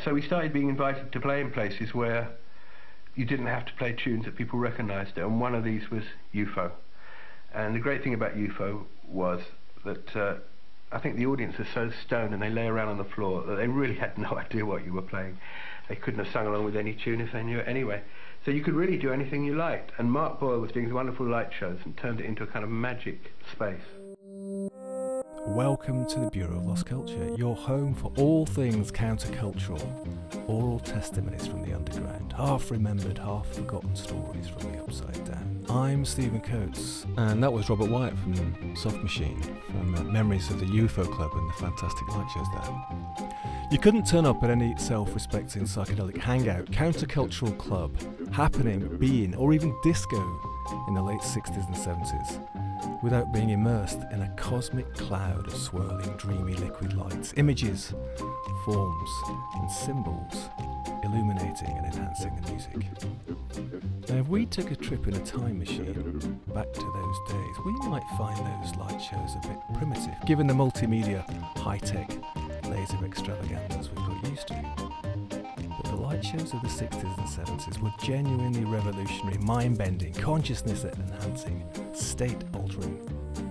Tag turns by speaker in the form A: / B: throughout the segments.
A: So we started being invited to play in places where you didn't have to play tunes that people recognised, and one of these was UFO. And the great thing about UFO was that uh, I think the audience was so stoned and they lay around on the floor that they really had no idea what you were playing. They couldn't have sung along with any tune if they knew it anyway. So you could really do anything you liked. And Mark Boyle was doing these wonderful light shows and turned it into a kind of magic space.
B: Welcome to the Bureau of Lost Culture, your home for all things countercultural, oral testimonies from the underground, half remembered, half forgotten stories from the upside down. I'm Stephen Coates, and that was Robert Wyatt from Soft Machine, from uh, Memories of the UFO Club and the Fantastic Light Shows there. You couldn't turn up at any self respecting psychedelic hangout, countercultural club, happening, being, or even disco in the late 60s and 70s without being immersed in a cosmic cloud of swirling, dreamy liquid lights, images, forms, and symbols illuminating and enhancing the music. Now, if we took a trip in a time machine back to those days, we might find those light shows a bit primitive, given the multimedia, high tech, laser extravaganzas we've got used to shows of the 60s and 70s were genuinely revolutionary, mind bending, consciousness enhancing, state altering,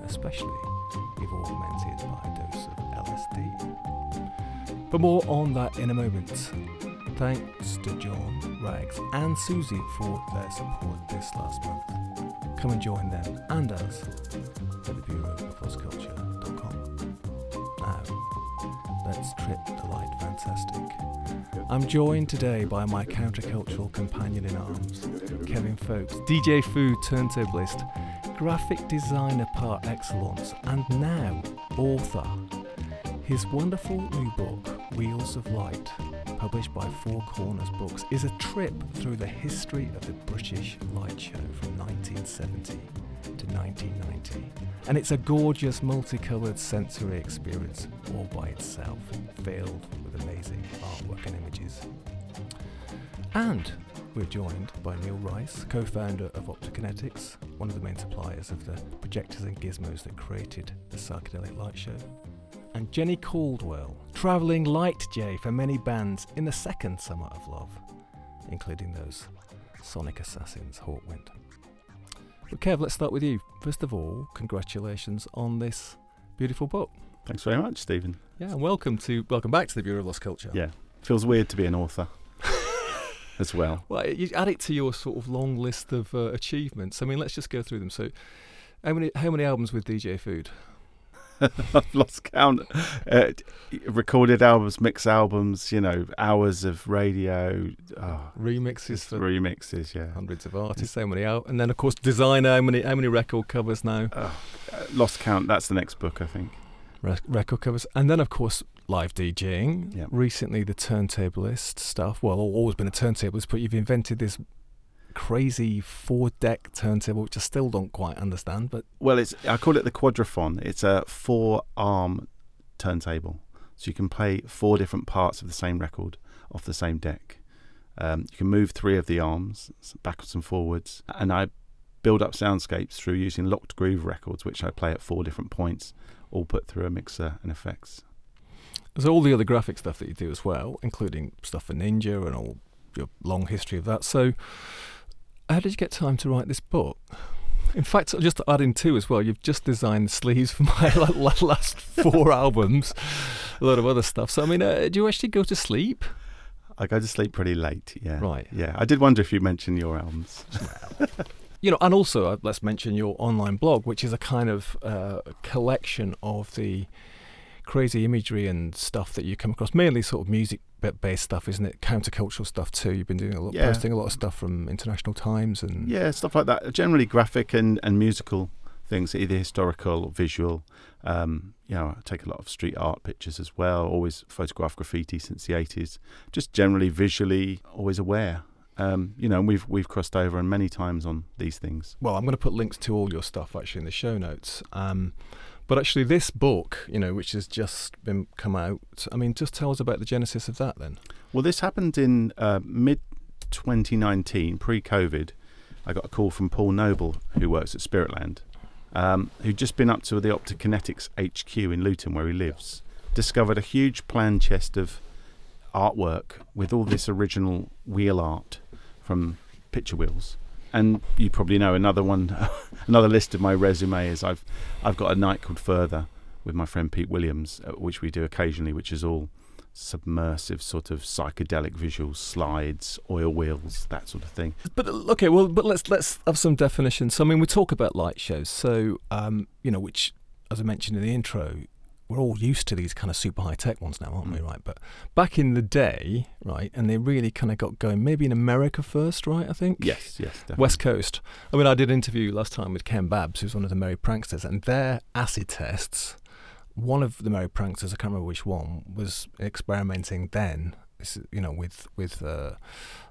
B: especially if augmented by a dose of LSD. But more on that in a moment. Thanks to John, Rags, and Susie for their support this last month. Come and join them and us at the Bureau of. Now, let's trip the light fantastic. I'm joined today by my countercultural companion in arms, Kevin Foakes, DJ Food turntablist, graphic designer par excellence, and now author. His wonderful new book, Wheels of Light, published by Four Corners Books, is a trip through the history of the British Light Show from 1970 to 1990. And it's a gorgeous multicoloured sensory experience all by itself, filled with amazing artwork and images. And we're joined by Neil Rice, co founder of Optikinetics, one of the main suppliers of the projectors and gizmos that created the psychedelic light show. And Jenny Caldwell, travelling light J for many bands in the second Summer of Love, including those Sonic Assassins, Hawkwind. But Kev, let's start with you. First of all, congratulations on this beautiful book.
C: Thanks very much, Stephen.
B: Yeah, and welcome to welcome back to the Bureau of Lost Culture.
C: Yeah, feels weird to be an author as well.
B: Well, you add it to your sort of long list of uh, achievements. I mean, let's just go through them. So, how many how many albums with DJ Food?
C: I've lost count. Uh, recorded albums, mix albums, you know, hours of radio, oh,
B: remixes for
C: remixes, yeah,
B: hundreds of artists. So many out, and then of course designer. How many how many record covers now?
C: Oh, lost count. That's the next book, I think.
B: Re- record covers, and then of course live DJing.
C: Yep.
B: Recently, the turntablist stuff. Well, always been a turntablist, but you've invented this crazy four deck turntable, which I still don't quite understand. But
C: well, it's I call it the quadraphon. It's a four arm turntable, so you can play four different parts of the same record off the same deck. Um, you can move three of the arms backwards and forwards, and I build up soundscapes through using locked groove records, which I play at four different points, all put through a mixer and effects.
B: There's all the other graphic stuff that you do as well, including stuff for Ninja and all your long history of that. So, how did you get time to write this book? In fact, just to add in two as well, you've just designed the sleeves for my last four albums, a lot of other stuff. So, I mean, uh, do you actually go to sleep?
C: I go to sleep pretty late, yeah.
B: Right.
C: Yeah. I did wonder if you mentioned your albums.
B: you know, and also uh, let's mention your online blog, which is a kind of uh, collection of the crazy imagery and stuff that you come across, mainly sort of music based stuff, isn't it? Countercultural stuff too. You've been doing a lot,
C: yeah.
B: posting a lot of stuff from International Times and
C: yeah, stuff like that. Generally graphic and, and musical things, either historical or visual. Um, you know, I take a lot of street art pictures as well. Always photograph graffiti since the eighties. Just generally visually, always aware. Um, you know, we've we've crossed over and many times on these things.
B: Well, I'm going to put links to all your stuff actually in the show notes. Um, but actually, this book, you know, which has just been come out, I mean, just tell us about the genesis of that then.
C: Well, this happened in uh, mid 2019, pre COVID. I got a call from Paul Noble, who works at Spiritland, um, who'd just been up to the Optikinetics HQ in Luton, where he lives. Discovered a huge plan chest of artwork with all this original wheel art from picture wheels. And you probably know another one, another list of my resume is I've I've got a night called Further with my friend Pete Williams, uh, which we do occasionally, which is all submersive sort of psychedelic visuals, slides, oil wheels, that sort of thing.
B: But okay, well, but let's let's have some definitions. So, I mean, we talk about light shows. So, um, you know, which, as I mentioned in the intro, we're all used to these kind of super high tech ones now, aren't mm. we? Right. But back in the day, right, and they really kind of got going. Maybe in America first, right? I think.
C: Yes. Yes. Definitely.
B: West Coast. I mean, I did an interview last time with Ken Babbs, who's one of the Merry Pranksters, and their acid tests one of the Merry Pranksters, I can't remember which one, was experimenting then, you know, with with uh,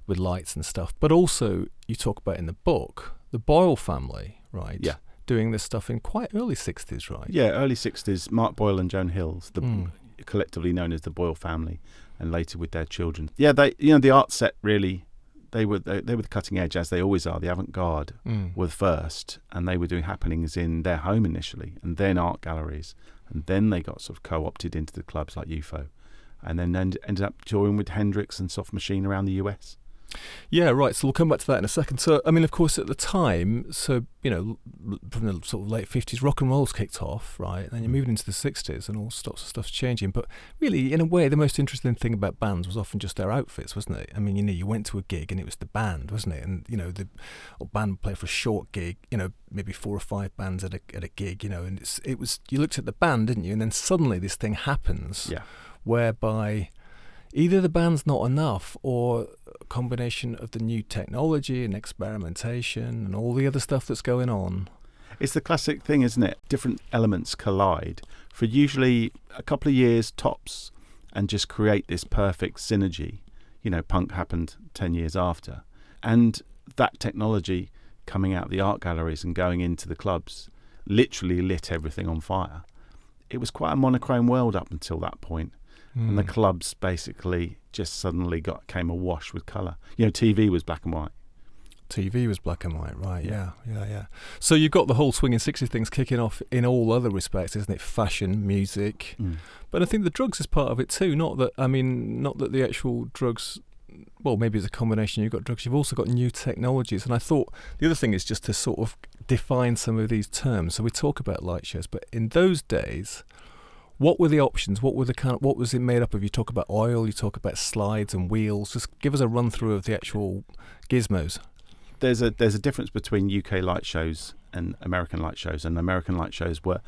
B: with lights and stuff. But also, you talk about in the book the Boyle family, right?
C: Yeah.
B: Doing this stuff in quite early '60s, right?
C: Yeah, early '60s. Mark Boyle and Joan Hills, the mm. collectively known as the Boyle family, and later with their children. Yeah, they, you know, the art set really they were they, they, were the cutting edge as they always are. The avant-garde mm. were first, and they were doing happenings in their home initially, and then art galleries, and then they got sort of co-opted into the clubs like UFO, and then end, ended up touring with Hendrix and Soft Machine around the US.
B: Yeah, right. So we'll come back to that in a second. So, I mean, of course, at the time, so you know, from the sort of late fifties, rock and roll's kicked off, right? And then you're mm. moving into the sixties, and all sorts of stuff's changing. But really, in a way, the most interesting thing about bands was often just their outfits, wasn't it? I mean, you know, you went to a gig and it was the band, wasn't it? And you know, the band would play for a short gig, you know, maybe four or five bands at a at a gig, you know, and it's it was you looked at the band, didn't you? And then suddenly this thing happens,
C: yeah,
B: whereby either the band's not enough or a combination of the new technology and experimentation and all the other stuff that's going on.
C: It's the classic thing, isn't it? Different elements collide for usually a couple of years tops and just create this perfect synergy. You know, punk happened 10 years after. And that technology coming out of the art galleries and going into the clubs literally lit everything on fire. It was quite a monochrome world up until that point mm. and the hmm. clubs basically just suddenly got came awash with color. You know, TV was black and white.
B: TV was black and white, right? Yeah, yeah, yeah. So you've got the whole swinging 60 things kicking off in all other respects, isn't it? Fashion, music, mm. but I think the drugs is part of it too. Not that I mean, not that the actual drugs. Well, maybe it's a combination. You've got drugs. You've also got new technologies, and I thought the other thing is just to sort of define some of these terms. So we talk about light shows, but in those days, what were the options? What were the kind of, what was it made up of? You talk about oil, you talk about slides and wheels. Just give us a run through of the actual gizmos.
C: There's a there's a difference between UK light shows and American light shows, and American light shows were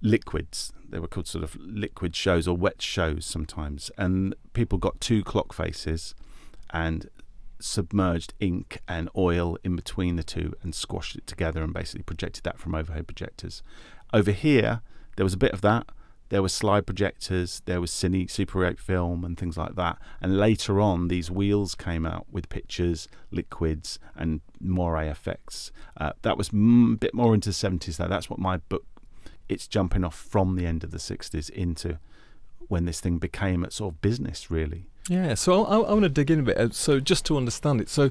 C: liquids. They were called sort of liquid shows or wet shows sometimes, and people got two clock faces and submerged ink and oil in between the two and squashed it together and basically projected that from overhead projectors. Over here, there was a bit of that, there were slide projectors, there was cine, Super 8 film, and things like that. And later on, these wheels came out with pictures, liquids, and more effects. Uh, that was a bit more into the 70s, though. That's what my book. It's jumping off from the end of the 60s into when this thing became a sort of business, really.
B: Yeah, so I, I want to dig in a bit. Uh, so just to understand it, so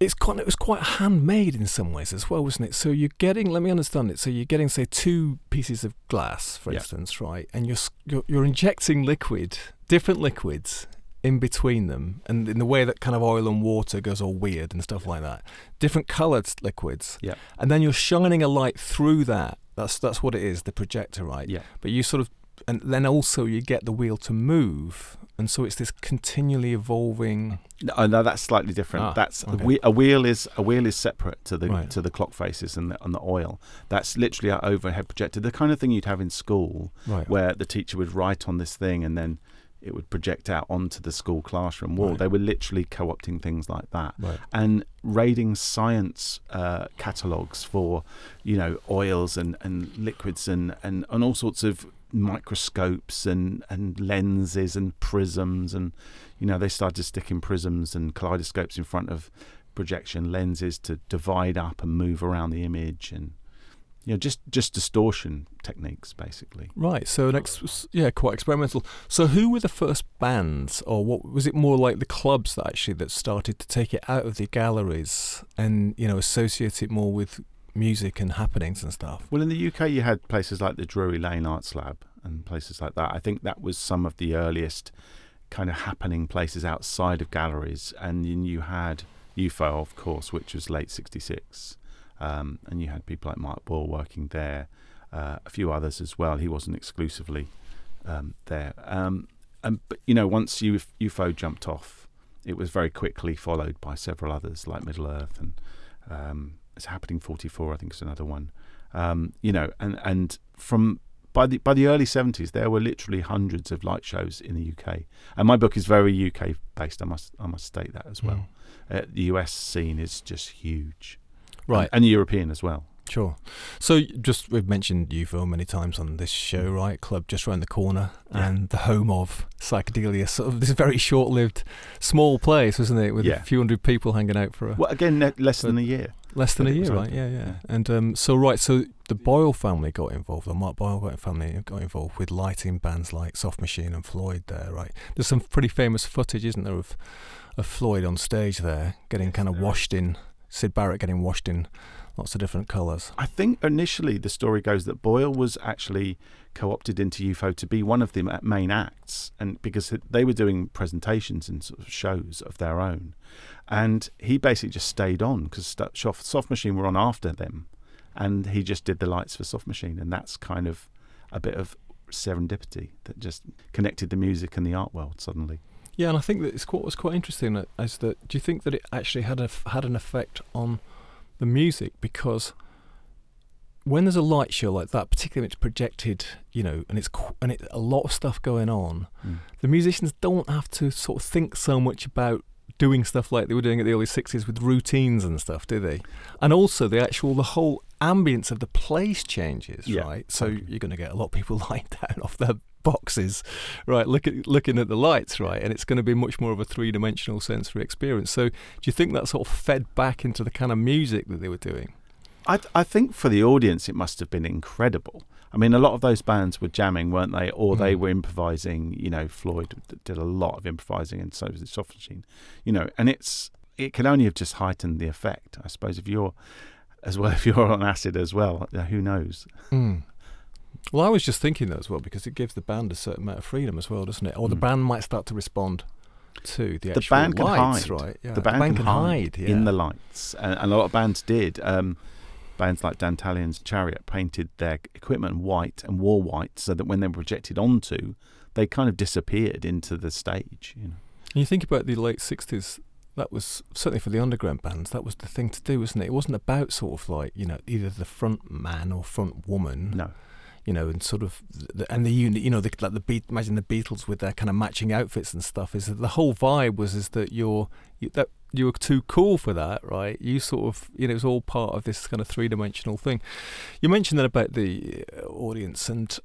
B: it's quite it was quite handmade in some ways as well, wasn't it? So you're getting let me understand it. So you're getting say two pieces of glass, for yeah. instance, right? And you're, you're you're injecting liquid, different liquids in between them, and in the way that kind of oil and water goes all weird and stuff like that. Different coloured liquids,
C: yeah.
B: And then you're shining a light through that. That's that's what it is, the projector, right?
C: Yeah.
B: But you sort of and then also you get the wheel to move and so it's this continually evolving.
C: No, no that's slightly different. Ah, that's okay. a, wheel, a, wheel is a wheel is separate to the right. to the clock faces and the, and the oil. That's literally our overhead projector, the kind of thing you'd have in school,
B: right.
C: where the teacher would write on this thing and then it would project out onto the school classroom wall. Right. They were literally co-opting things like that and raiding science uh, catalogs for, you know, oils and, and liquids and, and, and all sorts of microscopes and, and lenses and prisms and you know they started sticking prisms and kaleidoscopes in front of projection lenses to divide up and move around the image and you know just just distortion techniques basically.
B: Right so next yeah quite experimental. So who were the first bands or what was it more like the clubs that actually that started to take it out of the galleries and you know associate it more with music and happenings and stuff.
C: Well, in the UK, you had places like the Drury Lane Arts Lab and places like that. I think that was some of the earliest kind of happening places outside of galleries, and then you had UFO, of course, which was late '66, um, and you had people like Mark Boyle working there, uh, a few others as well. He wasn't exclusively um, there, um, and but you know, once Uf- UFO jumped off, it was very quickly followed by several others like Middle Earth and um, it's happening 44 I think is another one um, you know and and from by the by the early 70s there were literally hundreds of light shows in the UK and my book is very UK based I must I must state that as well uh, the US scene is just huge
B: Right.
C: and, and European as well
B: Sure. So just we've mentioned UFO many times on this show, right? Club just around the corner
C: Yeah.
B: and the home of psychedelia. Sort of this very short-lived, small place, wasn't it? With
C: Yeah.
B: a few hundred people hanging out for a,
C: well again less than a year
B: less than a year, right? Yeah, yeah,
C: yeah.
B: And um, so right, so the Boyle family got involved, the Mark Boyle family got involved with lighting bands like Soft Machine and Floyd. There, right? There's some pretty famous footage, isn't there, of of Floyd on stage there, getting kind of
C: there is.
B: washed in. Syd Barrett getting washed in lots of different colours.
C: I think initially the story goes that Boyle was actually co-opted into UFO to be one of the main acts, and because they were doing presentations and sort of shows of their own, and he basically just stayed on because Soft, Soft Machine were on after them, and he just did the lights for Soft Machine, and that's kind of a bit of serendipity that just connected the music and the art world suddenly.
B: Yeah, and I think that it's quite was quite interesting is that do you think that it actually had a had an effect on the music? Because when there's a light show like that, particularly when it's projected, you know, and it's qu- and it's a lot of stuff going on, hmm. the musicians don't have to sort of think so much about doing stuff like they were doing at the early 60s with routines and stuff, do they? And also the actual the whole ambience of the place changes,
C: Yeah,
B: right? So you're going to get a lot of people lying down off their boxes, right? Look at looking at the lights, right? And it's going to be much more of a three-dimensional sensory experience. So do you think that sort of fed back into the kind of music that they were doing?
C: I, I think for the audience it must have been incredible. I mean, a lot of those bands were jamming, weren't they? Or they
B: Mm.
C: were improvising. You know, Floyd did a lot of improvising, and so was Soft Machine. You know, and it's it can only have just heightened the effect, I suppose. If you're as well, if you're on acid as well, who knows?
B: Mm. Well, I was just thinking that as well because it gives the band a certain amount of freedom as well, doesn't it? Or the
C: Mm.
B: band might start to respond to the
C: The band can hide.
B: right? Yeah,
C: the band, can, hide,
B: yeah.
C: in the lights, and, and a lot of bands did. Um, bands like Dantalian's Chariot painted their equipment white and wore white, so that when they were projected onto, they kind of disappeared into the stage. You know.
B: And you think about the late '60s. That was certainly for the underground bands. That was the thing to do, wasn't it? It wasn't about sort of like you know either the front man or front woman.
C: No.
B: You know, and sort of, and the uni- you know, the, like the beat, imagine the Beatles with their kind of matching outfits and stuff. Is that the whole vibe was is that you're you, that you were too cool for that, right? You sort of, you know, it was all part of this kind of three dimensional thing. You mentioned that about the uh, audience, and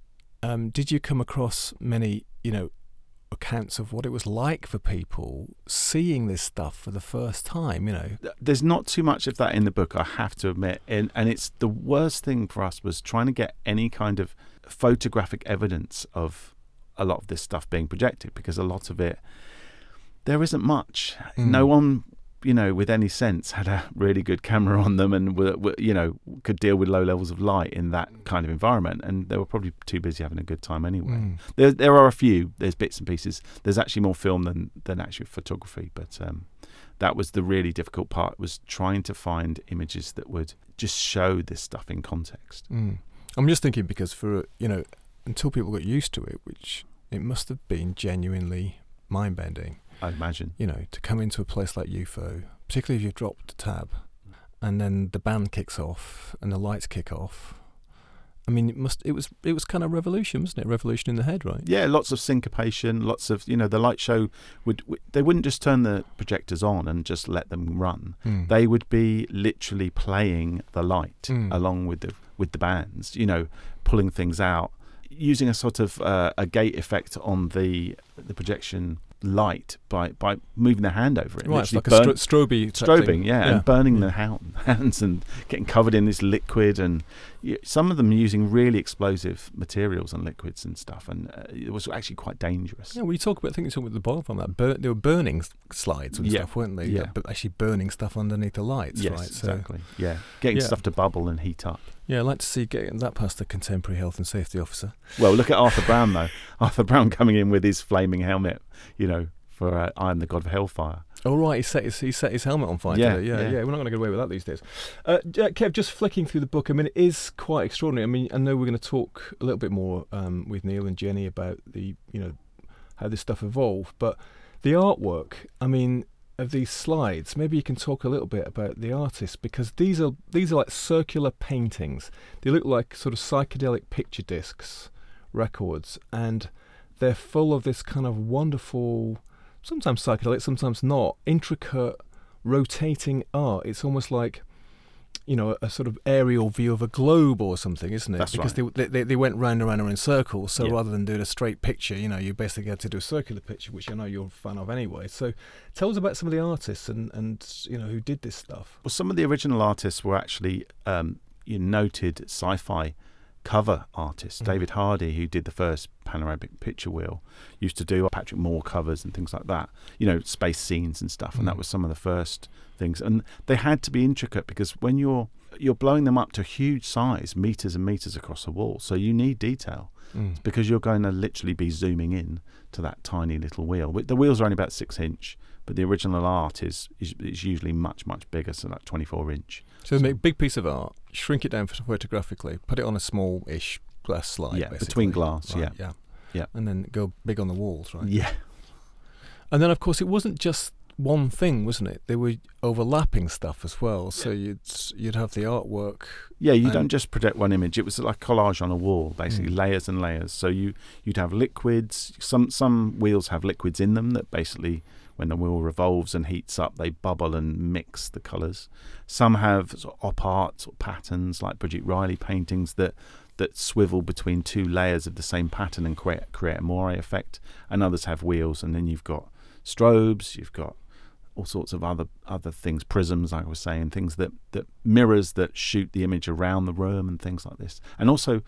B: um, did you come across many, you know, accounts of what it was like for people seeing this stuff for the first time? You know
C: there's not too much of that in the book, I have to admit, and and it's the worst thing for us was trying to get any kind of photographic evidence of a lot of this stuff being projected because a lot of it there isn't much.
B: Mm.
C: No one, you know, with any sense had a really good camera on them and were, were, you know could deal with low levels of light in that kind of environment, and they were probably too busy having a good time anyway.
B: Mm.
C: There, there are a few. There's bits and pieces. There's actually more film than than actual photography, but um, that was the really difficult part. Was trying to find images that would just show this stuff in context.
B: Mm. I'm just thinking because for you know until people got used to it, which it must have been genuinely mind bending.
C: I imagine.
B: You know, to come into a place like UFO, particularly if you've dropped a tab, and then the band kicks off and the lights kick off. I mean, it must. It was. It was kind of revolution, wasn't it? Revolution in the head, right?
C: Yeah, lots of syncopation, lots of you know the light show would. They wouldn't just turn the projectors on and just let them run.
B: Mm.
C: They would be literally playing the light
B: Mm.
C: along with the with the bands, you know, pulling things out, using a sort of uh, a gate effect on the the projection light by by moving their hand over it.
B: Right, it's like a stro- strobing.
C: strobing,
B: thing.
C: yeah, and burning
B: Yeah.
C: their hand, hands and getting covered in this liquid, and y some of them using really explosive materials and liquids and stuff, and uh, it was actually quite dangerous.
B: Yeah, well, you talk about. I think you talk about the Boyle from that. Bur- they were burning slides and
C: Yeah,
B: stuff, weren't they?
C: yeah.
B: But actually burning stuff underneath the lights,
C: yes,
B: right? So
C: exactly. Yeah, getting
B: Yeah.
C: stuff to bubble and heat up.
B: Yeah, I'd like to see getting that past the contemporary health and safety officer.
C: Well, look at Arthur Brown though. Arthur Brown coming in with his flaming helmet, you know, for uh, I am the god of hellfire.
B: Oh right, he set his he set his helmet on fire.
C: Yeah,
B: yeah,
C: yeah.
B: yeah. We're not going to get away with that these days. Uh, Kev, just flicking through the book. I mean, it is quite extraordinary. I mean, I know we're going to talk a little bit more um, with Neil and Jenny about the you know how this stuff evolved, but the artwork. I mean, of these slides. Maybe you can talk a little bit about the artists because these are these are like circular paintings. They look like sort of psychedelic picture discs, records, and they're full of this kind of wonderful sometimes psychedelic, sometimes not, intricate, rotating art. It's almost like, you know, a, sort of aerial view of a globe or something, isn't it?
C: That's
B: because
C: right.
B: they, they they went round and round and in circles. So
C: Yeah.
B: rather than doing a straight picture, you know, you basically had to do a circular picture, which I know you're a fan of anyway. So tell us about some of the artists and and you know who did this stuff.
C: Well, some of the original artists were actually um, you noted sci-fi cover artists.
B: Mhm.
C: David Hardy, who did the first panoramic picture wheel, used to do Patrick Moore covers and things like that. You know, space scenes and stuff. And that
B: Mhm.
C: was some of the first things. And they had to be intricate because when you're you're blowing them up to huge size, meters and meters across the wall, so you need detail
B: Mm.
C: because you're going to literally be zooming in to that tiny little wheel. The wheels are only about six inch, but the original art is is, is usually much much bigger, so like 24 inch.
B: So they make a big piece of art, shrink it down photographically, put it on a small-ish glass slide.
C: Yeah,
B: basically.
C: between glass,
B: Right,
C: yeah.
B: yeah,
C: Yeah.
B: and then go big on the walls, right?
C: Yeah,
B: And then, of course, it wasn't just one thing, wasn't it? They were overlapping stuff as well. So you'd you'd have the artwork.
C: yeah. You
B: And-
C: don't just project one image. It was like collage on a wall, basically
B: Mm.
C: layers and layers. So you you'd have liquids. Some some wheels have liquids in them that basically, when the wheel revolves and heats up, they bubble and mix the colours. Some have sort of op art sort of patterns, like Bridget Riley paintings that that swivel between two layers of the same pattern and create create a moire effect. And others have wheels, and then you've got strobes. You've got all sorts of other other things, prisms, like I was saying, things that that mirrors that shoot the image around the room and things like this. And also,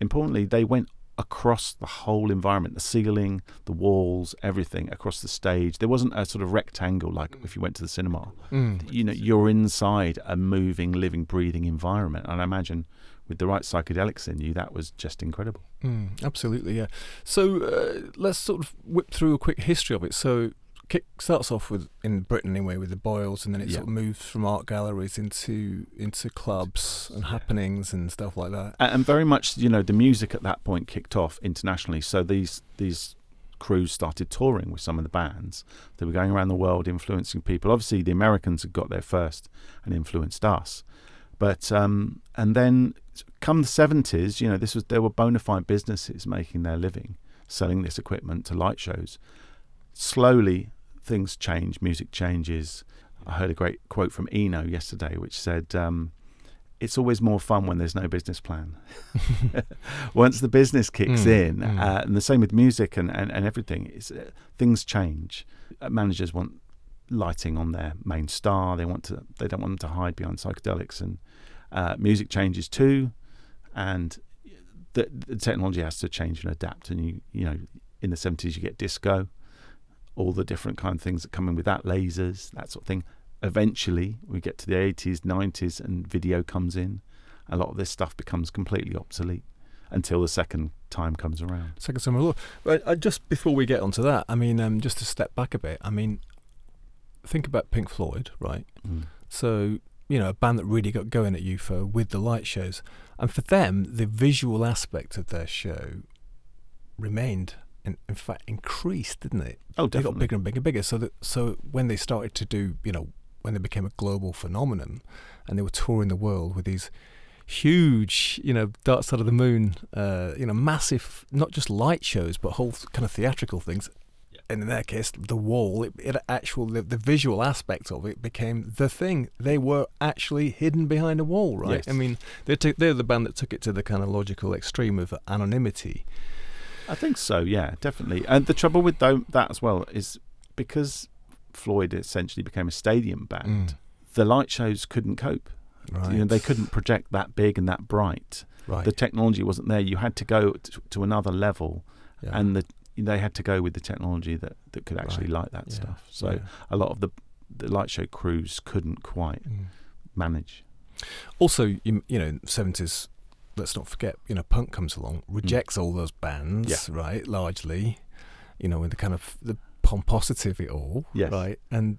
C: importantly, they went across the whole environment, the ceiling, the walls, everything across the stage. There wasn't a sort of rectangle like if you went to the cinema.
B: Mm.
C: You know, you're inside a moving, living, breathing environment. And I imagine with the right psychedelics in you, that was just incredible.
B: Mm, absolutely, yeah. So uh, let's sort of whip through a quick history of it. So kick starts off with in Britain anyway with the Boyles, and then it
C: Yeah.
B: sort of moves from art galleries into into clubs and happenings and stuff like that.
C: A- and very much you know the music at that point kicked off internationally. So these these crews started touring with some of the bands. They were going around the world influencing people. Obviously the americans had got there first and influenced us. But um and then come the 70s you know this was there were bona fide businesses making their living selling this equipment to light shows. Slowly things change music changes i heard a great quote from eno yesterday which said um it's always more fun when there's no business plan. Once the business kicks
B: Mm,
C: in,
B: mm.
C: Uh, and the same with music and, and, and everything, it's, uh, things change. Uh, managers want lighting on their main star. They want to. They don't want them to hide behind psychedelics, and uh, music changes too. And the, the technology has to change and adapt. And you you know, in the seventies you get disco, all the different kind of things that come in with that, lasers, that sort of thing eventually we get to the 80s 90s and video comes in a lot of this stuff becomes completely obsolete until the second time comes around
B: Second time. But uh, just before we get onto that, I mean, um, just to step back a bit, I mean, think about Pink Floyd, right? So, you know, a band that really got going at UFO with the light shows. And for them, the visual aspect of their show remained, in, in fact, increased, didn't it?
C: oh definitely.
B: They got bigger and bigger and bigger. So that, so when they started to do, you know, when they became a global phenomenon and they were touring the world with these huge, you know, Dark Side of the Moon, uh, you know, massive, not just light shows, but whole kind of theatrical things. And in their case, the wall, it, it actual the, the visual aspect of it became the thing. They were actually hidden behind a wall, right?
C: Yes.
B: I mean, they took, they're the band that took it to the kind of logical extreme of anonymity.
C: I think so yeah definitely and the trouble with that as well is because floyd essentially became a stadium band the light shows couldn't cope
B: Right.
C: you know they couldn't project that big and that bright
B: Right.
C: the technology wasn't there you had to go to, to another level
B: yeah.
C: and the they had to go with the technology that, that could actually
B: Right.
C: light that
B: Yeah.
C: stuff so
B: Yeah.
C: a lot of the the light show crews couldn't quite
B: Mm.
C: manage
B: Also, you, you know, seventies. Let's not forget, you know, punk comes along, mm. rejects all those bands, right? Largely, you know, in the kind of the pomposity of it all,
C: Yes.
B: right? And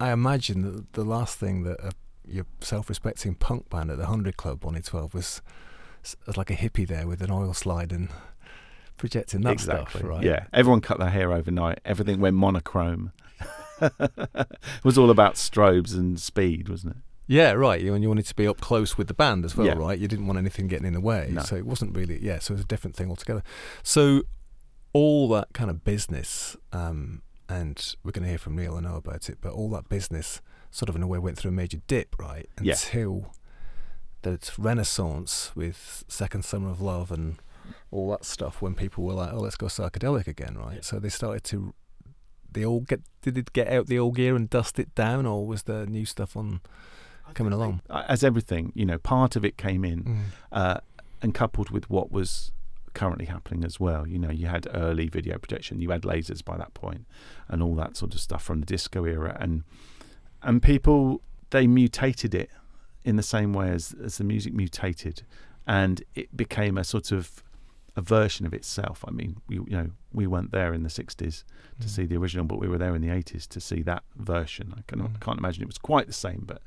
B: I imagine that the last thing that a, your self-respecting punk band at the Hundred Club wanted twelve was, s- was like a hippie there with an oil slide and projecting that
C: exactly.
B: stuff, right?
C: Yeah, everyone cut their hair overnight. Everything went monochrome. it was all about strobes and speed, wasn't it?
B: Yeah, right. You and you wanted to be up close with the band as well,
C: Yeah.
B: right? You didn't want anything getting in the way,
C: No.
B: so it wasn't really. Yeah, so it was a different thing altogether. So all that kind of business, um, and we're going to hear from Neil. I know about it, but all that business sort of in a way went through a major dip, right?
C: Yeah.
B: Until the renaissance with Second Summer of Love and all that stuff, when people were like, "Oh, let's go psychedelic again," right? So they started to. They all get did it get out the old gear and dust it down, or was there new stuff on coming along?
C: Uh, As everything, you know, part of it came in,
B: Mm.
C: uh, and coupled with what was currently happening as well. You know, you had early video projection, you had lasers by that point, and all that sort of stuff from the disco era, and and people they mutated it in the same way as as the music mutated, and it became a sort of a version of itself. I mean, we you know we weren't there in the '60s to
B: Mm.
C: see the original, but we were there in the '80s to see that version. I can,
B: Mm.
C: can't imagine it was quite the same, but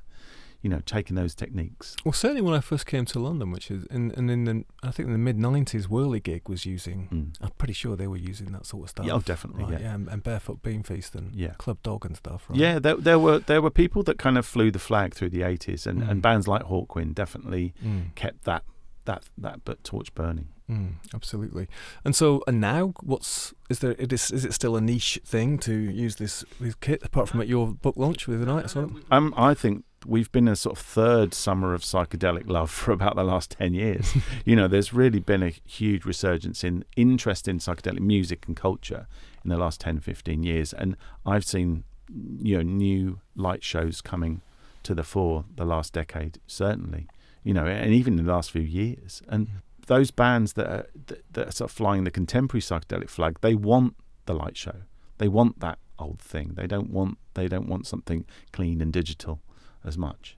C: you know, taking those techniques.
B: Well, certainly when I first came to London, which is in and in the I think in the mid '90s, Whirly Gig was using.
C: Mm.
B: I'm pretty sure they were using that sort of stuff.
C: Yeah, oh, definitely,
B: Right,
C: yeah.
B: and, and Barefoot Beanfeast and
C: Yeah.
B: Club Dog and stuff. Right?
C: Yeah, there, there were there were people that kind of flew the flag through the eighties, and,
B: Mm.
C: and bands like Hawkwind definitely
B: Mm,
C: kept that that that but torch burning.
B: mm, absolutely. And so, and now, what's is there? It is is it still a niche thing to use this this kit apart from at your book launch with the night or something?
C: Um, I think we've been a sort of third summer of psychedelic love for about the last ten years. you know, there's really been a huge resurgence in interest in psychedelic music and culture in the last 10, 15 years, and I've seen you know new light shows coming to the fore the last decade, certainly. You know, and even in the last few years, and mm. those bands that are, that, that are sort of flying the contemporary psychedelic flag, they want the light show. They want that old thing. They don't want they don't want something clean and digital as much.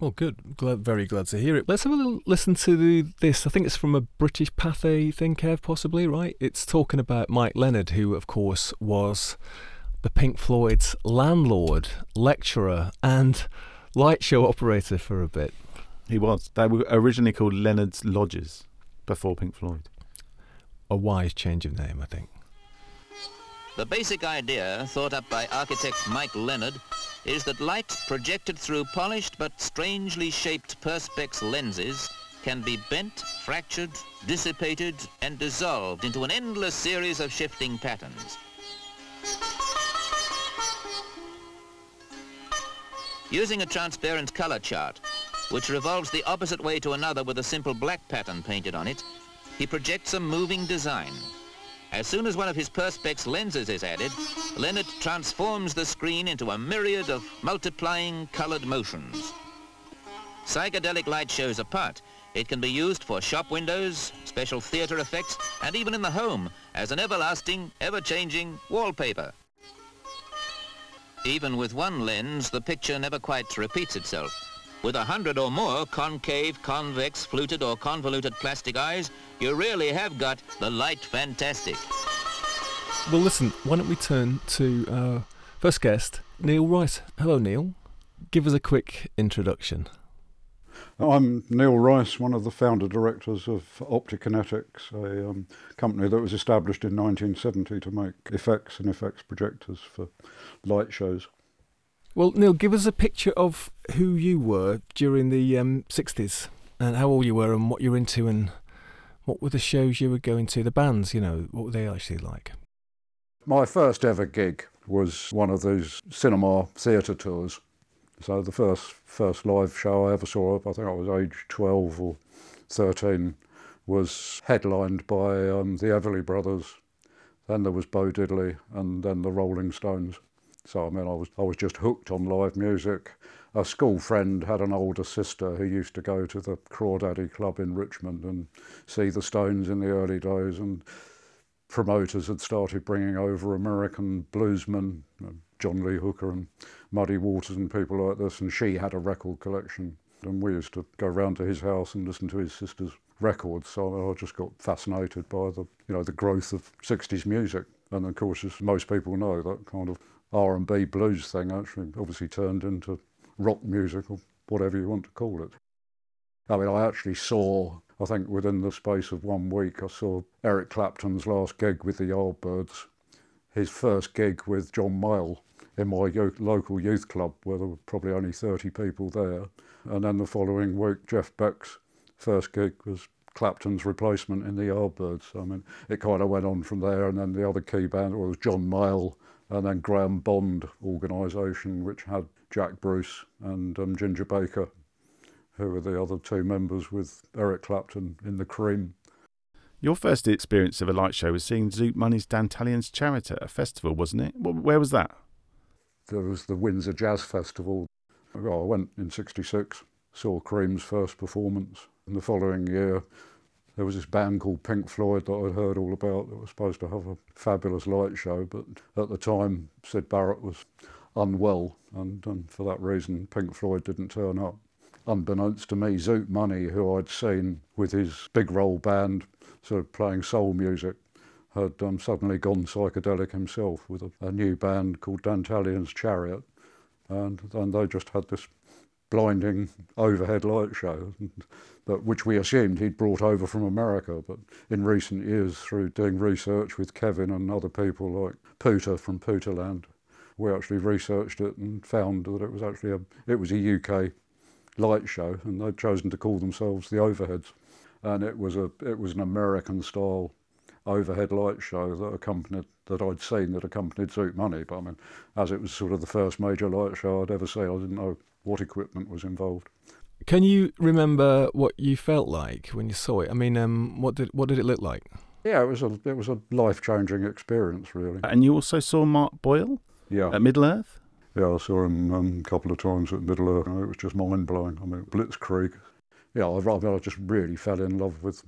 B: Well, good. Glad, very glad to hear it. Let's have a little listen to the, this. I think it's from a British Pathé thing, Kev, possibly, right? It's talking about Mike Leonard, who, of course, was the Pink Floyd's landlord, lecturer, and light show operator for a bit.
C: He was. They were originally called Leonard's Lodgers before Pink Floyd.
B: A wise change of name, I think.
D: The basic idea, thought up by architect Mike Leonard, is that light projected through polished but strangely shaped perspex lenses can be bent, fractured, dissipated, and dissolved into an endless series of shifting patterns. Using a transparent color chart, which revolves the opposite way to another with a simple black pattern painted on it, he projects a moving design. As soon as one of his Perspex lenses is added, Leonard transforms the screen into a myriad of multiplying colored motions. Psychedelic light shows apart, it can be used for shop windows, special theater effects, and even in the home as an everlasting, ever-changing wallpaper. Even with one lens, the picture never quite repeats itself. With a hundred or more concave, convex, fluted or convoluted plastic eyes, you really have got the light fantastic.
B: Well, listen, why don't we turn to our first guest, Neil Rice. Hello, Neil. Give us a quick introduction.
E: I'm Neil Rice, one of the founder directors of Optikinetics, a um, company that was established in 1970 to make effects and effects projectors for light shows.
B: Well, Neil, give us a picture of who you were during the um, 60s and how old you were and what you're into and what were the shows you were going to, the bands, you know, what were they actually like?
E: My first ever gig was one of those cinema theatre tours. So the first first live show I ever saw, I think I was age 12 or 13, was headlined by um, the Everly Brothers. Then there was Bo Diddley and then the Rolling Stones. So I mean, I was I was just hooked on live music. A school friend had an older sister who used to go to the Crawdaddy Club in Richmond and see the Stones in the early days, and promoters had started bringing over American bluesmen, uh, John Lee Hooker and Muddy Waters and people like this, and she had a record collection. And we used to go round to his house and listen to his sister's records. So I just got fascinated by the, you know, the growth of 60s music. And of course, as most people know, that kind of R&B blues thing actually obviously turned into rock music or whatever you want to call it. I mean, I actually saw, I think within the space of one week, I saw Eric Clapton's last gig with the Yardbirds, his first gig with John Mayall in my local youth club where there were probably only 30 people there. And then the following week, Jeff Beck's first gig was Clapton's replacement in the Yardbirds. I mean, it kind of went on from there, and then the other key band was John Mayall, and then Graham Bond organisation, which had Jack Bruce and um, Ginger Baker, who were the other two members with Eric Clapton in the Cream.
C: Your first experience of a light show was seeing Zoot Money's Dantalians Chariot at a festival, wasn't it? Where was that?
E: There was the Windsor Jazz Festival. Well, I went in '66, saw Cream's first performance. And the following year, there was this band called Pink Floyd that I'd heard all about that was supposed to have a fabulous light show, but at the time, Syd Barrett was unwell, and, and for that reason, Pink Floyd didn't turn up. Unbeknownst to me, Zoot Money, who I'd seen with his big roll band, sort of playing soul music, had um, suddenly gone psychedelic himself with a, a new band called Dantalian's Chariot, and, and they just had this blinding overhead light show, but which we assumed he'd brought over from America. But in recent years, through doing research with Kevin and other people like Pooter from Pooterland, we actually researched it and found that it was actually a it was a UK light show, and they'd chosen to call themselves the Overheads, and it was a it was an American style overhead light show that accompanied that I'd seen that accompanied Zoot Money. But I mean, as it was sort of the first major light show I'd ever seen, I didn't know what equipment was involved.
B: Can you remember what you felt like when you saw it? I mean, um, what did what did it look like?
E: Yeah, it was a it was a life changing experience, really.
C: And you also saw Mark Boyle.
E: Yeah.
C: At Middle Earth.
E: Yeah, I saw him um, a couple of times at Middle Earth. It was just mind blowing. I mean, Blitzkrieg. Yeah, I, I just really fell in love with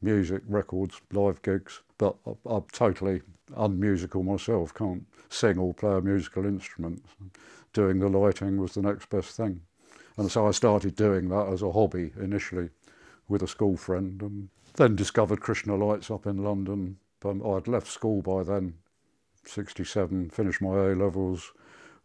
E: music, records, live gigs. But I'm totally unmusical myself. Can't sing or play a musical instrument doing the lighting was the next best thing. And so I started doing that as a hobby initially with a school friend and then discovered Krishna Lights up in London. Um, I'd left school by then, 67, finished my A levels,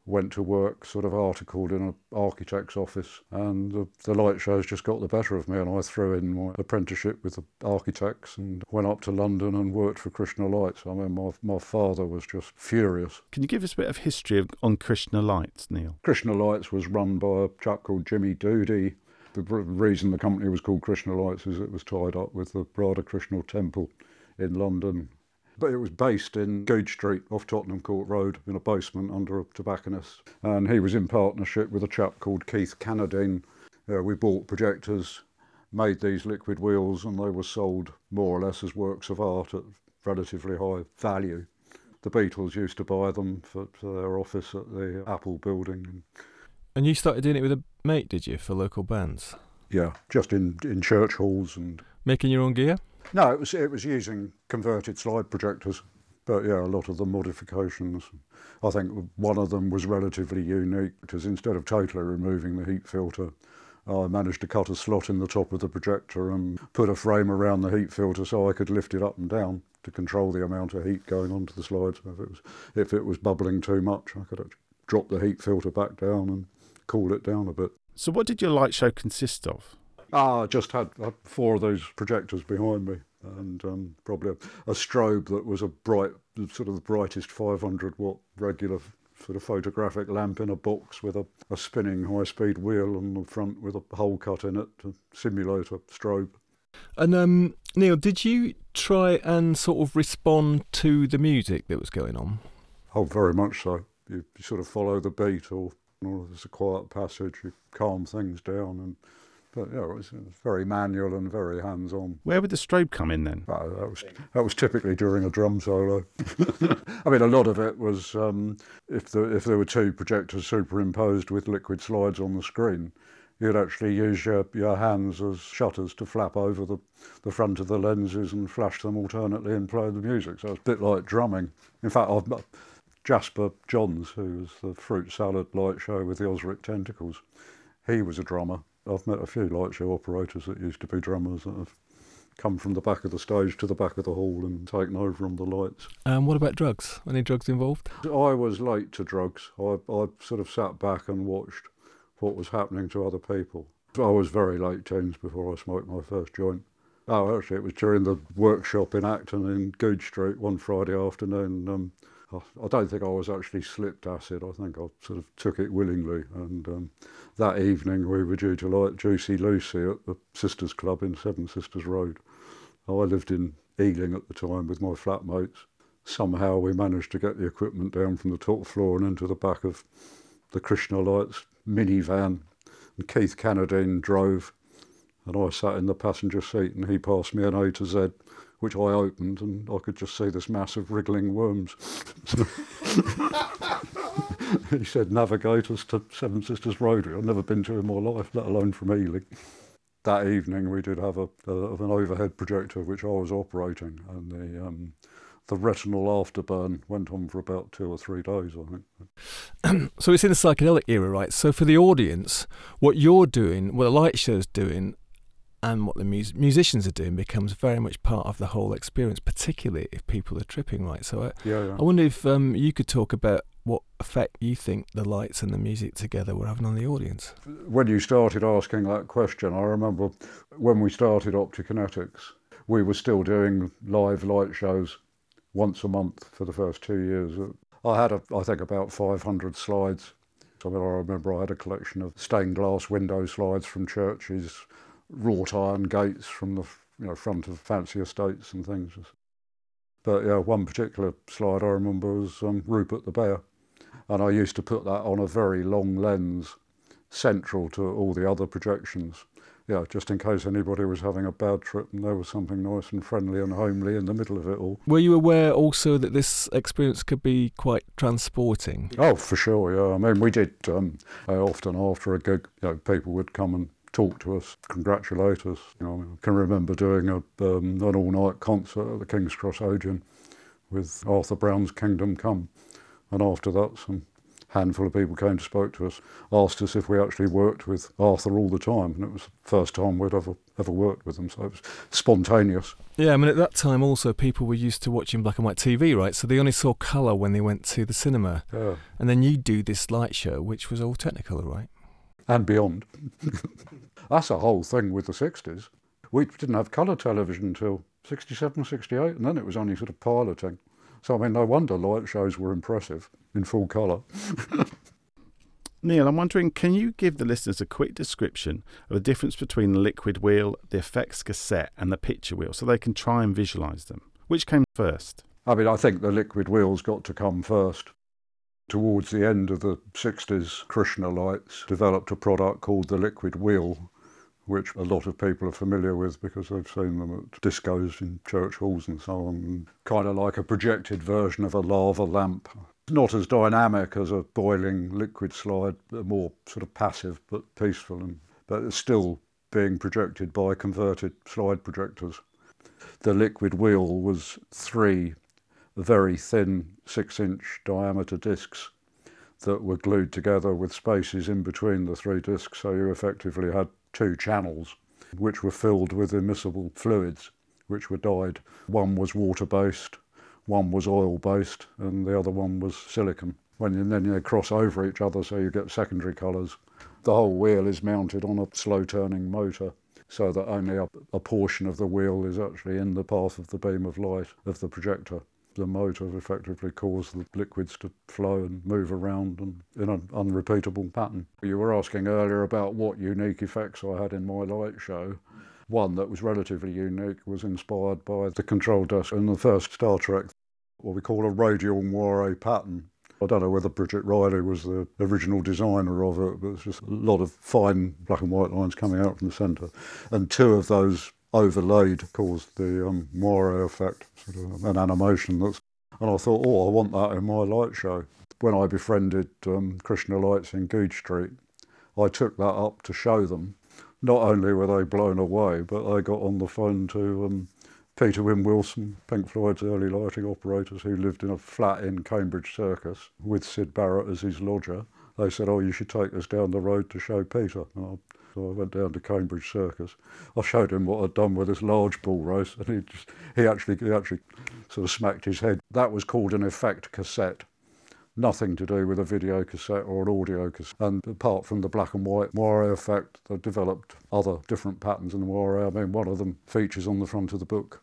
E: went to work sort of articled in an architect's office and the, the, light shows just got the better of me and I threw in my apprenticeship with the architects and went up to London and worked for Krishna Lights. I mean my, my father was just furious.
C: Can you give us a bit of history of, on Krishna Lights, Neil?
E: Krishna Lights was run by a chap called Jimmy Doody. The reason the company was called Krishna Lights is it was tied up with the Radha Krishna temple in London but it was based in Goodge Street off Tottenham Court Road in a basement under a tobacconist. And he was in partnership with a chap called Keith Cannadine. Uh, we bought projectors, made these liquid wheels, and they were sold more or less as works of art at relatively high value. The Beatles used to buy them for, for their office at the Apple building.
B: And you started doing it with a mate, did you, for local bands?
E: Yeah, just in, in church halls and.
B: Making your own gear?
E: No, it was it was using converted slide projectors, but yeah, a lot of the modifications. I think one of them was relatively unique because instead of totally removing the heat filter, I managed to cut a slot in the top of the projector and put a frame around the heat filter so I could lift it up and down to control the amount of heat going onto the slides. If it was if it was bubbling too much, I could drop the heat filter back down and cool it down a bit.
C: So, what did your light show consist of?
E: Ah, I just had, had four of those projectors behind me and um, probably a, a, strobe that was a bright, sort of the brightest 500 watt regular sort of photographic lamp in a box with a, a spinning high speed wheel on the front with a hole cut in it to simulate a strobe.
B: And um, Neil, did you try and sort of respond to the music that was going on?
E: Oh, very much so. You, you sort of follow the beat, or, or there's a quiet passage, you calm things down, and but yeah, it was, it was very manual and very hands-on.
C: Where would the strobe come in then?
E: Uh, that was that was typically during a drum solo. I mean, a lot of it was um, if the if there were two projectors superimposed with liquid slides on the screen, you'd actually use your, your hands as shutters to flap over the, the front of the lenses and flash them alternately and play the music. So it's a bit like drumming. In fact, I've, Jasper Johns, who was the fruit salad light show with the Ozric Tentacles, he was a drummer I've met a few light show operators that used to be drummers that have come from the back of the stage to the back of the hall and taken over on the lights.
B: Um, what about drugs? Any drugs involved?
E: I was late to drugs. I, I sort of sat back and watched what was happening to other people. I was very late teens before I smoked my first joint. Oh, actually, it was during the workshop in Acton in Goodge Street one Friday afternoon. Um, I don't think I was actually slipped acid. I think I sort of took it willingly. And um, that evening we were due to light Juicy Lucy at the Sisters Club in Seven Sisters Road. I lived in Ealing at the time with my flatmates. Somehow we managed to get the equipment down from the top floor and into the back of the Krishna Lights minivan. And Keith Canadine drove, and I sat in the passenger seat, and he passed me an A to Z which I opened, and I could just see this mass of wriggling worms. he said, navigate us to Seven Sisters Rotary. I've never been to in my life, let alone from Ealing. That evening, we did have a, a an overhead projector which I was operating, and the um, the retinal afterburn went on for about two or three days, I
B: think. so it's in the psychedelic era, right? So for the audience, what you're doing, what the light show's doing, and what the mus- musicians are doing becomes very much part of the whole experience, particularly if people are tripping right. So I,
E: yeah, yeah.
B: I wonder if um, you could talk about what effect you think the lights and the music together were having on the audience.
E: When you started asking that question, I remember when we started Optikinetics, we were still doing live light shows once a month for the first two years. I had, a, I think, about 500 slides. I mean, I remember I had a collection of stained glass window slides from churches, wrought iron gates from the you know front of fancy estates and things. But yeah, one particular slide I remember was um, Rupert the Bear, and I used to put that on a very long lens, central to all the other projections. Yeah, just in case anybody was having a bad trip and there was something nice and friendly and homely in the middle of it all.
B: Were you aware also that this experience could be quite transporting?
E: Oh, for sure, yeah. I mean, we did um, uh, often after a gig, you know, people would come and talk to us, congratulate us. You know, I can remember doing a, um, an all-night concert at the King's Cross Odeon with Arthur Brown's Kingdom Come, and after that, some handful of people came to spoke to us, asked us if we actually worked with Arthur all the time, and it was the first time we'd ever ever worked with them, so it was spontaneous.
B: Yeah, I mean at that time also people were used to watching black and white TV, right? So they only saw colour when they went to the cinema.
E: Yeah.
B: And then you do this light show, which was all Technicolor, right?
E: And beyond. That's a whole thing with the 60s. We didn't have colour television until 67, 68, and then it was only sort of piloting. So, I mean, no wonder light shows were impressive in full colour.
C: Neil, I'm wondering, can you give the listeners a quick description of the difference between the liquid wheel, the effects cassette, and the picture wheel so they can try and visualise them? Which came first?
E: I mean, I think the liquid wheel's got to come first. Towards the end of the 60s, Krishna Lights developed a product called the liquid wheel, which a lot of people are familiar with because they've seen them at discos in church halls and so on. Kind of like a projected version of a lava lamp. Not as dynamic as a boiling liquid slide, more sort of passive but peaceful, and, but it's still being projected by converted slide projectors. The liquid wheel was three very thin six inch diameter discs that were glued together with spaces in between the three discs, so you effectively had two channels which were filled with immiscible fluids which were dyed. One was water based, one was oil based, and the other one was silicon. When then they cross over each other, so you get secondary colours. The whole wheel is mounted on a slow turning motor so that only a, a portion of the wheel is actually in the path of the beam of light of the projector the motor effectively caused the liquids to flow and move around and in an unrepeatable pattern. You were asking earlier about what unique effects I had in my light show. One that was relatively unique was inspired by the control desk in the first Star Trek, what we call a radial moire pattern. I don't know whether Bridget Riley was the original designer of it, but it's just a lot of fine black and white lines coming out from the centre. And two of those overlaid caused the um, moire effect, sort of an animation that's. And I thought, oh, I want that in my light show. When I befriended um, Krishna Lights in Goodge Street, I took that up to show them. Not only were they blown away, but I got on the phone to um, Peter Wynne Wilson, Pink Floyd's early lighting operators, who lived in a flat in Cambridge Circus with Syd Barrett as his lodger. They said, oh, you should take us down the road to show Peter. And I So I went down to Cambridge Circus. I showed him what I'd done with this large ball race, and he just he actually he actually sort of smacked his head. That was called an effect cassette. Nothing to do with a video cassette or an audio cassette. And apart from the black and white moire effect, they developed other different patterns in the moire. I mean, one of them features on the front of the book.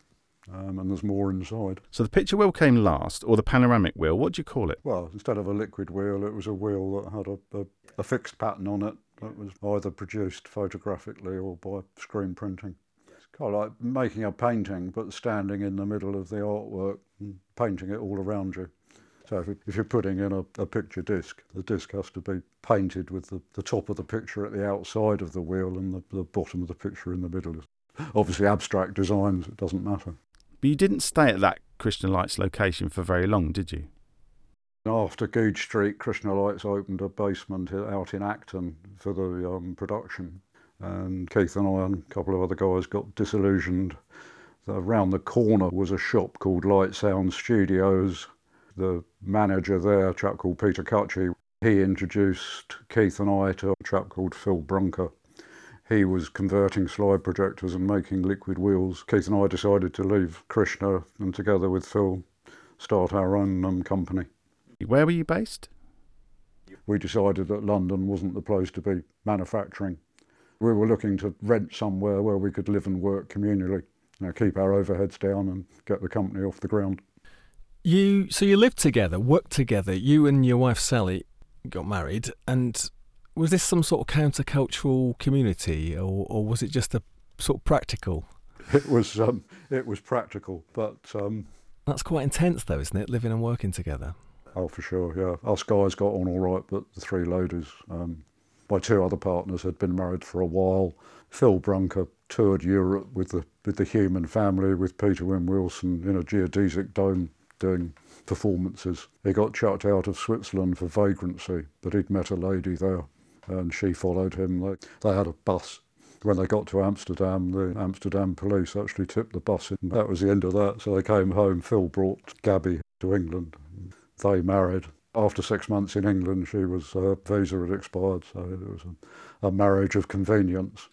E: Um, and there's more inside.
C: So the picture wheel came last, or the panoramic wheel. What do you call it?
E: Well, instead of a liquid wheel, it was a wheel that had a, a, a fixed pattern on it that was either produced photographically or by screen printing. It's kind of like making a painting, but standing in the middle of the artwork and painting it all around you. So if, you're putting in a, a, picture disc, the disc has to be painted with the, the top of the picture at the outside of the wheel and the, the bottom of the picture in the middle. Obviously, abstract designs, it doesn't matter.
C: But you didn't stay at that Krishna Lights location for very long, did you?
E: After Goodge Street, Krishna Lights opened a basement out in Acton for the um, production. And Keith and I and a couple of other guys got disillusioned. Around the corner was a shop called Light Sound Studios. The manager there, a chap called Peter Cutchy, he introduced Keith and I to a chap called Phil Brunker he was converting slide projectors and making liquid wheels. Keith and I decided to leave Krishna and together with Phil start our own um, company.
C: Where were you based?
E: We decided that London wasn't the place to be manufacturing. We were looking to rent somewhere where we could live and work communally, you know, keep our overheads down and get the company off the ground.
B: You so you lived together, worked together. You and your wife Sally got married, and was this some sort of countercultural community, or, or was it just a sort of practical?
E: It was um, it was practical, but um,
B: that's quite intense, though, isn't it? Living and working together.
E: Oh, for sure, yeah. Us guys got on all right, but the three loaders, um, my two other partners had been married for a while. Phil Brunker toured Europe with the with the Human Family with Peter Wynne Wilson in a geodesic dome doing performances. He got chucked out of Switzerland for vagrancy, but he'd met a lady there and she followed him. They had a bus. When they got to Amsterdam, the Amsterdam police actually tipped the bus in. That was the end of that. So they came home. Phil brought Gabby to England. They married. After six months in England, she was her visa had expired, so it was a, a marriage of convenience.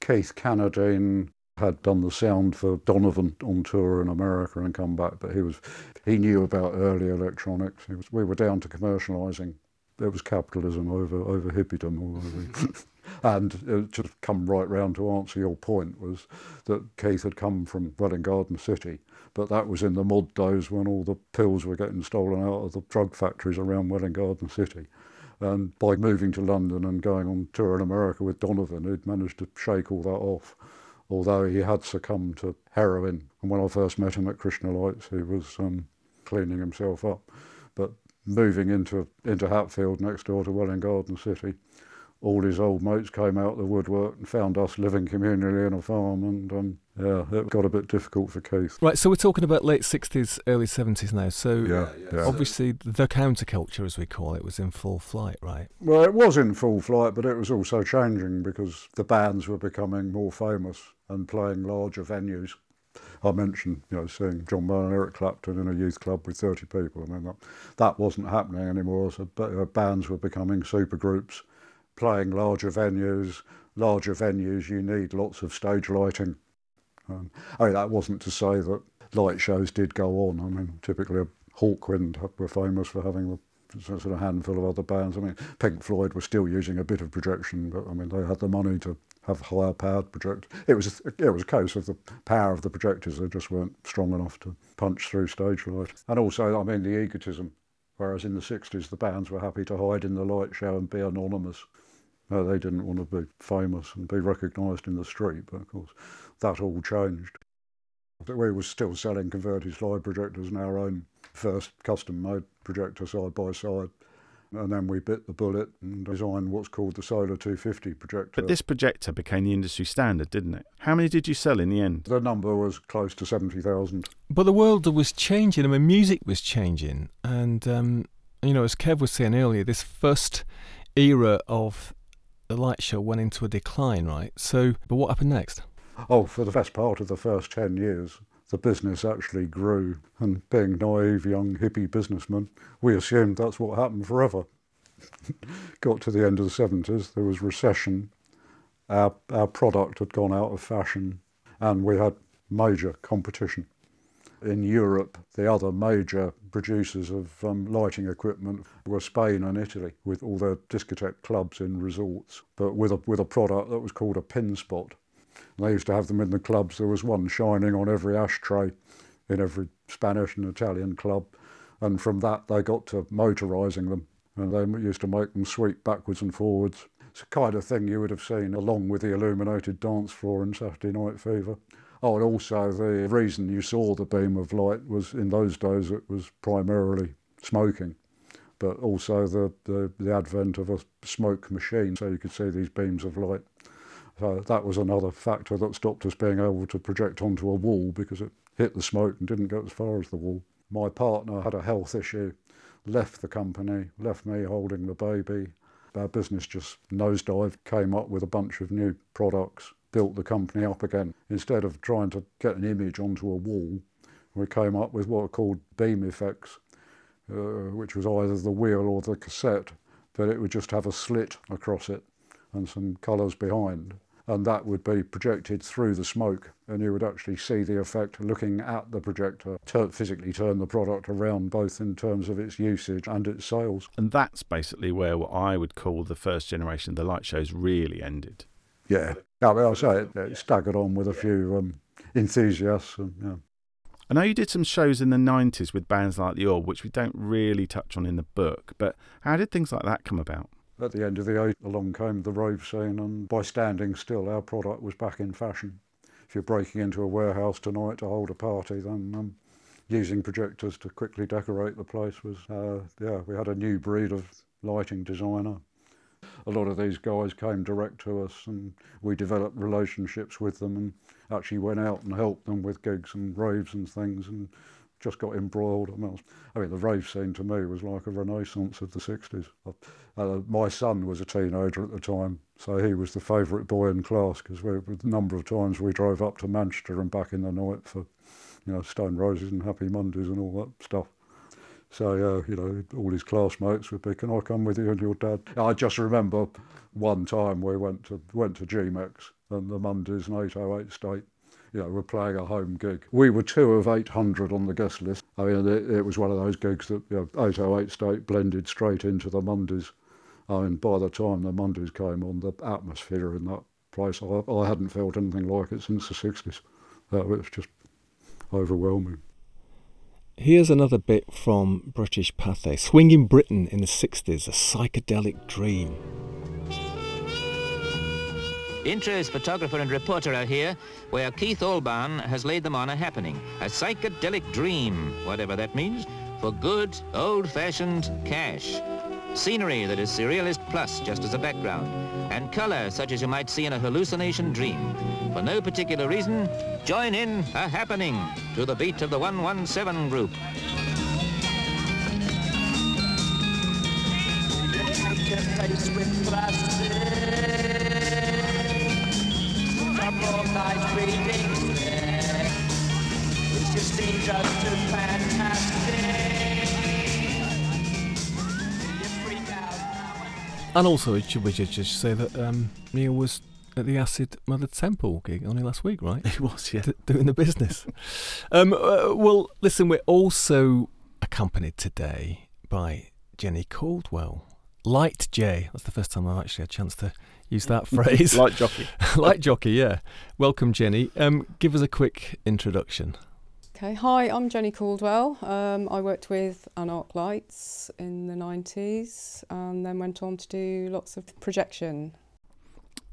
E: Keith Cannadine had done the sound for Donovan on tour in America and come back, but he was he knew about early electronics. Was, we were down to commercialising there was capitalism over over hippiedom. and to come right round to answer your point was that Keith had come from Welwyn Garden City, but that was in the mod days when all the pills were getting stolen out of the drug factories around Welwyn Garden City. And by moving to London and going on tour in America with Donovan, he'd managed to shake all that off. Although he had succumbed to heroin, and when I first met him at Krishna Lights, he was um, cleaning himself up. But moving into into Hatfield next door to Welwyn Garden City, all his old mates came out of the woodwork and found us living communally in a farm, and um, yeah, it got a bit difficult for Keith.
B: Right, so we're talking about late sixties, early seventies now. So
E: yeah, yeah.
B: obviously the counterculture, as we call it, was in full flight, right?
E: Well, it was in full flight, but it was also changing because the bands were becoming more famous and playing larger venues. I mentioned, you know, seeing John Mayall and Eric Clapton in a youth club with 30 people. I mean, that, that wasn't happening anymore. So uh, bands were becoming super groups, playing larger venues. Larger venues, you need lots of stage lighting. Um, I mean, that wasn't to say that light shows did go on. I mean, typically Hawkwind were famous for having a sort of handful of other bands. I mean, Pink Floyd were still using a bit of projection, but I mean, they had the money to have higher powered projectors. It was it was a case of the power of the projectors; they just weren't strong enough to punch through stage light. And also, I mean, the egotism. Whereas in the 60s, the bands were happy to hide in the light show and be anonymous. No, they didn't want to be famous and be recognised in the street, but of course, that all changed. We were still selling converted slide projectors and our own first custom made projector side by side and then we bit the bullet and designed what's called the Solar 250 projector.
C: But this projector became the industry standard, didn't it? How many did you sell in the end?
E: The number was close to 70,000.
B: But the world was changing. I mean, music was changing. And, um, you know, as Kev was saying earlier, this first era of the light show went into a decline, right? So, but what happened next?
E: Oh, for the best part of the first 10 years, the business actually grew. And being naive young hippie businessmen, we assumed that's what happened forever. Got to the end of the 70s, there was recession, our, our product had gone out of fashion and we had major competition. In Europe, the other major producers of um, lighting equipment were Spain and Italy, with all their discotheque clubs in resorts, but with a, with a product that was called a pin spot. And they used to have them in the clubs. There was one shining on every ashtray in every Spanish and Italian club. And from that, they got to motorising them. And they used to make them sweep backwards and forwards. It's the kind of thing you would have seen along with the illuminated dance floor in Saturday Night Fever. Oh, and also the reason you saw the beam of light was in those days it was primarily smoking, but also the, the, the advent of a smoke machine, so you could see these beams of light. So that was another factor that stopped us being able to project onto a wall because it hit the smoke and didn't go as far as the wall. My partner had a health issue, left the company, left me holding the baby. Our business just nosedived, came up with a bunch of new products built the company up again. Instead of trying to get an image onto a wall, we came up with what are called beam effects, uh, which was either the wheel or the cassette, but it would just have a slit across it and some colours behind. And that would be projected through the smoke, and you would actually see the effect looking at the projector, tur- physically turn the product around, both in terms of its usage and its sales.
C: And that's basically where what I would call the first generation of the light shows really ended.
E: Yeah, yeah, but I say it, it staggered on with a few um, enthusiasts. And, yeah.
C: I know you did some shows in the 90s with bands like The Orb, which we don't really touch on in the book, but how did things like that come about?
E: At the end of the 80s, along came the rave scene, and by standing still, our product was back in fashion. If you're breaking into a warehouse tonight to hold a party, then um, using projectors to quickly decorate the place was, uh, yeah, we had a new breed of lighting designer a lot of these guys came direct to us and we developed relationships with them and actually went out and helped them with gigs and raves and things and just got embroiled. I mean, I mean the rave scene to me was like a renaissance of the 60s. Uh, my son was a teenager at the time, so he was the favourite boy in class because the number of times we drove up to Manchester and back in the night for, you know, Stone Roses and Happy Mondays and all that stuff. So, uh, you know, all his classmates would be, can I come with you and your dad? I just remember one time we went to went to GMEX and the Mondays and 808 State, you know, were playing a home gig. We were two of 800 on the guest list. I mean, it, it was one of those gigs that, you know, 808 State blended straight into the Mondays. I mean, by the time the Mondays came on, the atmosphere in that place, I, I hadn't felt anything like it since the 60s. It was just overwhelming.
B: Here's another bit from British Pathé. Swinging Britain in the 60s, a psychedelic dream.
D: Intro's photographer and reporter are here, where Keith Alban has laid them on a happening, a psychedelic dream, whatever that means, for good, old-fashioned cash. Scenery that is surrealist plus, just as a background, and colour such as you might see in a hallucination dream. For no particular reason, join in a happening to the beat of the 117 group.
B: And also, it should we just say that um, Neil was at the Acid Mother Temple gig only last week, right?
C: It was, yeah.
B: D- doing the business. um, uh, well, listen, we're also accompanied today by Jenny Caldwell. Light J. That's the first time I've actually had a chance to use that phrase.
C: Light jockey.
B: Light jockey, yeah. Welcome, Jenny. Um, give us a quick introduction.
F: Okay, hi, I'm Jenny Caldwell. Um, I worked with Anarch Lights in the 90s and then went on to do lots of projection.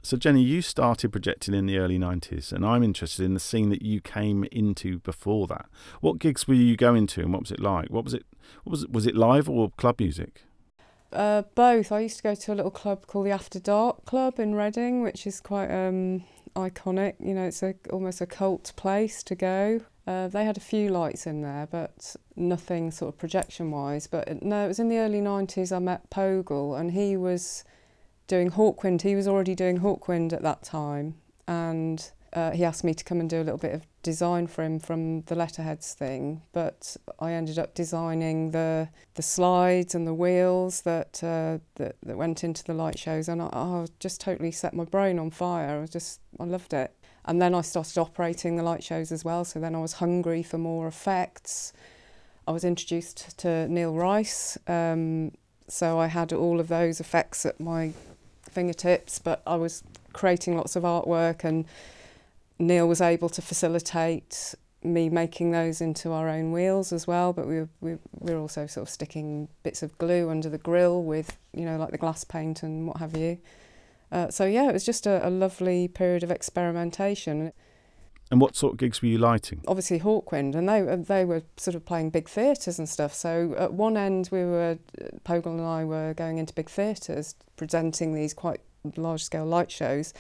C: So, Jenny, you started projecting in the early 90s, and I'm interested in the scene that you came into before that. What gigs were you going to, and what was it like? What was it? What was it? Was it live or club music?
F: Uh, both. I used to go to a little club called the After Dark Club in Reading, which is quite um, iconic. You know, it's a, almost a cult place to go. Uh, they had a few lights in there, but nothing sort of projection wise. But no, it was in the early 90s I met Pogle, and he was doing Hawkwind. He was already doing Hawkwind at that time, and uh, he asked me to come and do a little bit of design for him from the letterheads thing, but I ended up designing the the slides and the wheels that uh, that, that went into the light shows, and I, I just totally set my brain on fire. I just I loved it, and then I started operating the light shows as well. So then I was hungry for more effects. I was introduced to Neil Rice, um, so I had all of those effects at my fingertips, but I was creating lots of artwork and Neil was able to facilitate me making those into our own wheels as well but we were, we, we were also sort of sticking bits of glue under the grill with you know like the glass paint and what have you uh, so yeah it was just a, a lovely period of experimentation
C: And what sort of gigs were you lighting?
F: obviously Hawkwind, and they they were sort of playing big theatres and stuff. So at one end, we were Pogle and I were going into big theatres, presenting these quite large scale light shows,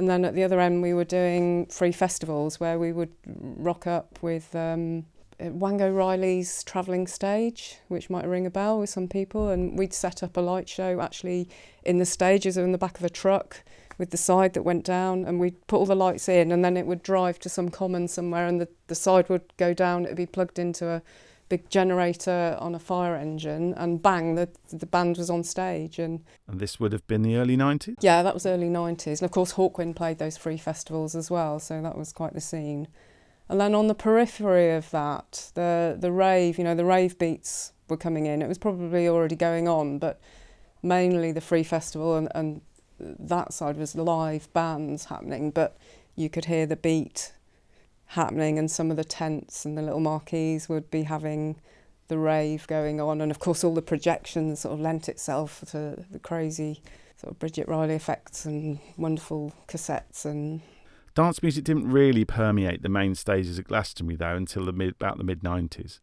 F: and then at the other end, we were doing free festivals where we would rock up with. Um, Wango Riley's travelling stage, which might ring a bell with some people, and we'd set up a light show actually in the stages or in the back of a truck with the side that went down and we'd put all the lights in and then it would drive to some common somewhere and the, the side would go down, it would be plugged into a big generator on a fire engine and bang, the, the band was on stage and
C: And this would have been the early 90s?
F: yeah, that was early 90s. And of course Hawkwind played those free festivals as well, so that was quite the scene. And then on the periphery of that, the, the rave, you know, the rave beats were coming in. It was probably already going on, but mainly the free festival and, and that side was live bands happening, but you could hear the beat happening, and some of the tents and the little marquees would be having the rave going on, and of course all the projections sort of lent itself to the crazy sort of Bridget Riley effects and wonderful cassettes and
C: Dance music didn't really permeate the main stages at Glastonbury, though, until the mid, about the mid 90s.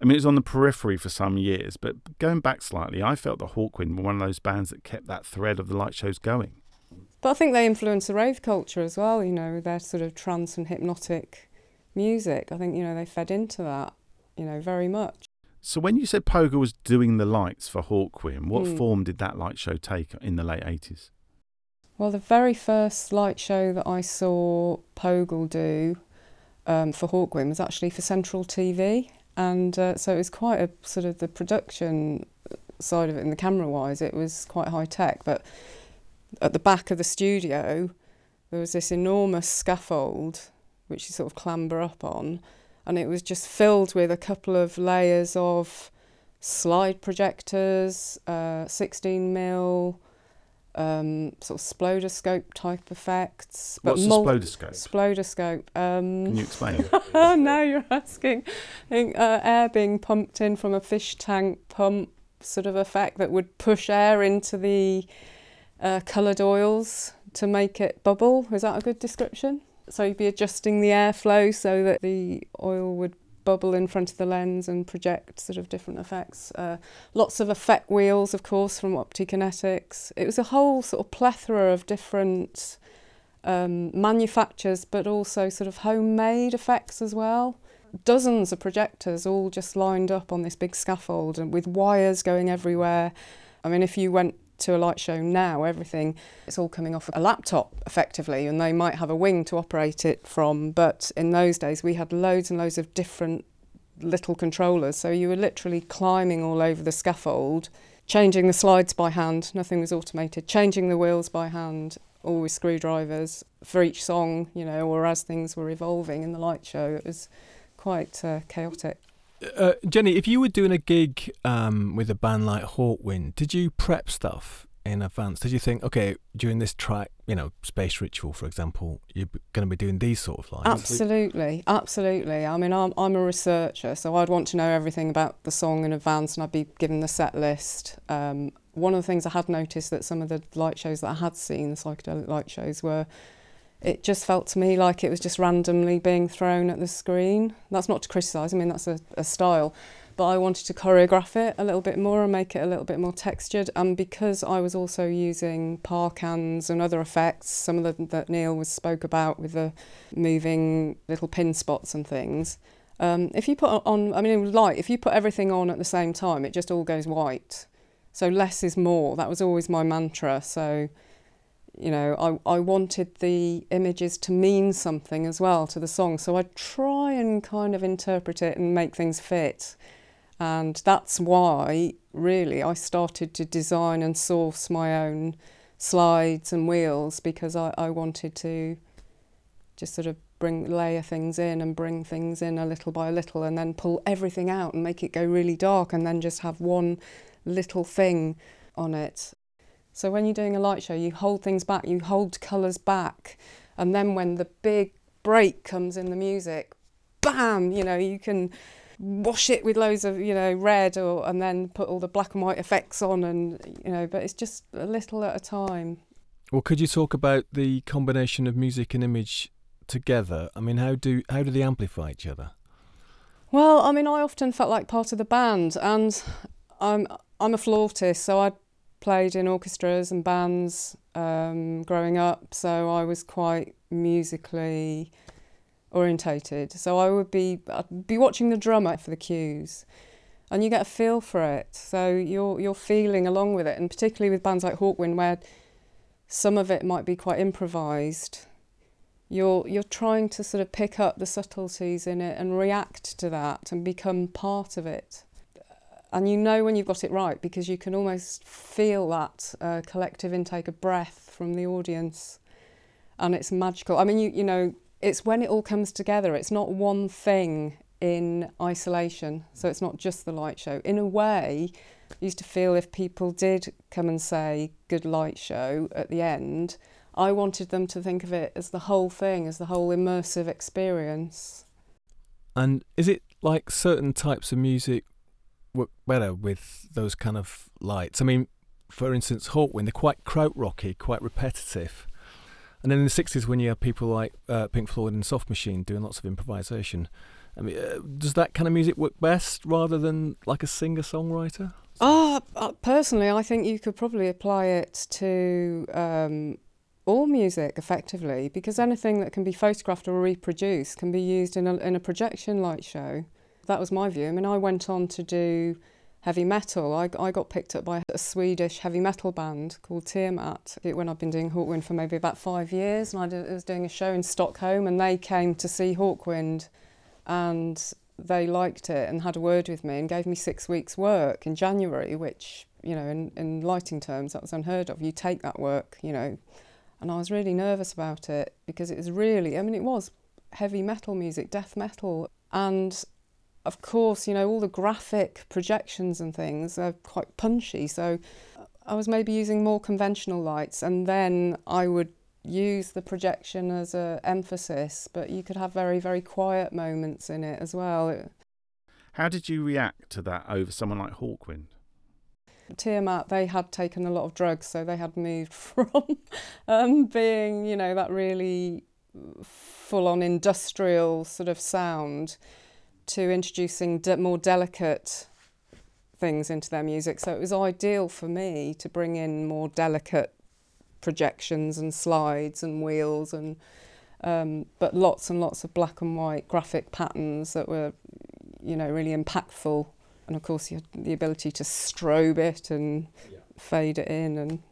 C: I mean, it was on the periphery for some years, but going back slightly, I felt that Hawkwind were one of those bands that kept that thread of the light shows going.
F: But I think they influence the rave culture as well, you know, their sort of trance and hypnotic music. I think, you know, they fed into that, you know, very much.
C: So when you said Pogo was doing the lights for Hawkwind, what
F: Hmm.
C: form did that light show take in the late 80s?
F: Well, the very first light show that I saw Pogle do um, for Hawkwind was actually for Central TV. And uh, so it was quite a sort of the production side of it and the camera wise, it was quite high tech. But at the back of the studio, there was this enormous scaffold which you sort of clamber up on. And it was just filled with a couple of layers of slide projectors, uh, 16 mil, um, sort of splodoscope type effects.
C: What's a
F: mul-
C: splodoscope?
F: Splodoscope. Um,
C: Can you explain?
F: oh, now you're asking. I think uh, air being pumped in from a fish tank pump sort of effect that would push air into the uh, coloured oils to make it bubble. Is that a good description? So you'd be adjusting the airflow so that the oil would bubble in front of the lens and project sort of different effects. Uh, lots of effect wheels, of course, from Optikinetics. It was a whole sort of plethora of different um, but also sort of homemade effects as well. Dozens of projectors all just lined up on this big scaffold and with wires going everywhere. I mean, if you went to a light show now, everything it's all coming off a laptop effectively, and they might have a wing to operate it from. But in those days, we had loads and loads of different little controllers, so you were literally climbing all over the scaffold, changing the slides by hand. Nothing was automated. Changing the wheels by hand, all with screwdrivers for each song, you know, or as things were evolving in the light show. It was quite uh, chaotic.
B: Uh, Jenny, if you were doing a gig um, with a band like Hawkwind, did you prep stuff in advance? Did you think, okay, during this track, you know, Space Ritual, for example, you're going to be doing these sort of lines?
F: Absolutely, absolutely. I mean, I'm, I'm a researcher, so I'd want to know everything about the song in advance and I'd be given the set list. Um, one of the things I had noticed that some of the light shows that I had seen, the psychedelic light shows, were it just felt to me like it was just randomly being thrown at the screen. That's not to criticise, I mean, that's a, a style. But I wanted to choreograph it a little bit more and make it a little bit more textured. And because I was also using par cans and other effects, some of them that Neil was spoke about with the moving little pin spots and things. Um, if you put on, I mean, light. If you put everything on at the same time, it just all goes white. So less is more. That was always my mantra. So you know, I, I wanted the images to mean something as well to the song. So I try and kind of interpret it and make things fit. And that's why, really, I started to design and source my own slides and wheels because I, I wanted to just sort of bring layer things in and bring things in a little by little and then pull everything out and make it go really dark and then just have one little thing on it. So when you're doing a light show, you hold things back, you hold colours back, and then when the big break comes in the music, bam, you know, you can wash it with loads of you know red or and then put all the black and white effects on and you know but it's just a little at a time.
B: Well could you talk about the combination of music and image together? I mean how do how do they amplify each other?
F: Well i mean i often felt like part of the band and i'm i'm a flautist so i played in orchestras and bands um, growing up so i was quite musically orientated. So I would be I'd be watching the drummer for the cues, and you get a feel for it. So you're you're feeling along with it, and particularly with bands like Hawkwind, where some of it might be quite improvised. You're you're trying to sort of pick up the subtleties in it and react to that and become part of it. And you know when you've got it right because you can almost feel that uh, collective intake of breath from the audience, and it's magical. I mean, you you know it's when it all comes together. It's not one thing in isolation. So it's not just the light show. In a way, I used to feel if people did come and say good light show at the end, I wanted them to think of it as the whole thing, as the whole immersive experience.
B: And is it like certain types of music work better with those kind of lights? I mean, for instance, Hawkwind, they're quite krautrocky, quite repetitive. And then in the 60s, when you have people like uh, Pink Floyd and Soft Machine doing lots of improvisation, I mean, uh, does that kind of music work best rather than like a singer songwriter?
F: Ah, uh, personally, I think you could probably apply it to um, all music effectively because anything that can be photographed or reproduced can be used in a, in a projection light show. That was my view. I mean, I went on to do heavy metal. I, I got picked up by a Swedish heavy metal band called Tiamat when I've been doing Hawkwind for maybe about five years. And I, did, I was doing a show in Stockholm and they came to see Hawkwind and they liked it and had a word with me and gave me six weeks' work in January, which, you know, in, in lighting terms, that was unheard of. You take that work, you know. And I was really nervous about it because it was really, I mean, it was heavy metal music, death metal. And of course, you know, all the graphic projections and things are quite punchy. So I was maybe using more conventional lights and then I would use the projection as a emphasis, but you could have very, very quiet moments in it as well.
C: How did you react to that over someone like Hawkwind?
F: Tiamat, they had taken a lot of drugs, so they had moved from um, being, you know, that really full on industrial sort of sound to introducing de- more delicate things into their music. So it was ideal for me to bring in more delicate projections and slides and wheels and um, but lots and lots of black and white graphic patterns that were you know really impactful and of course you had the ability to strobe it and yeah. fade it in and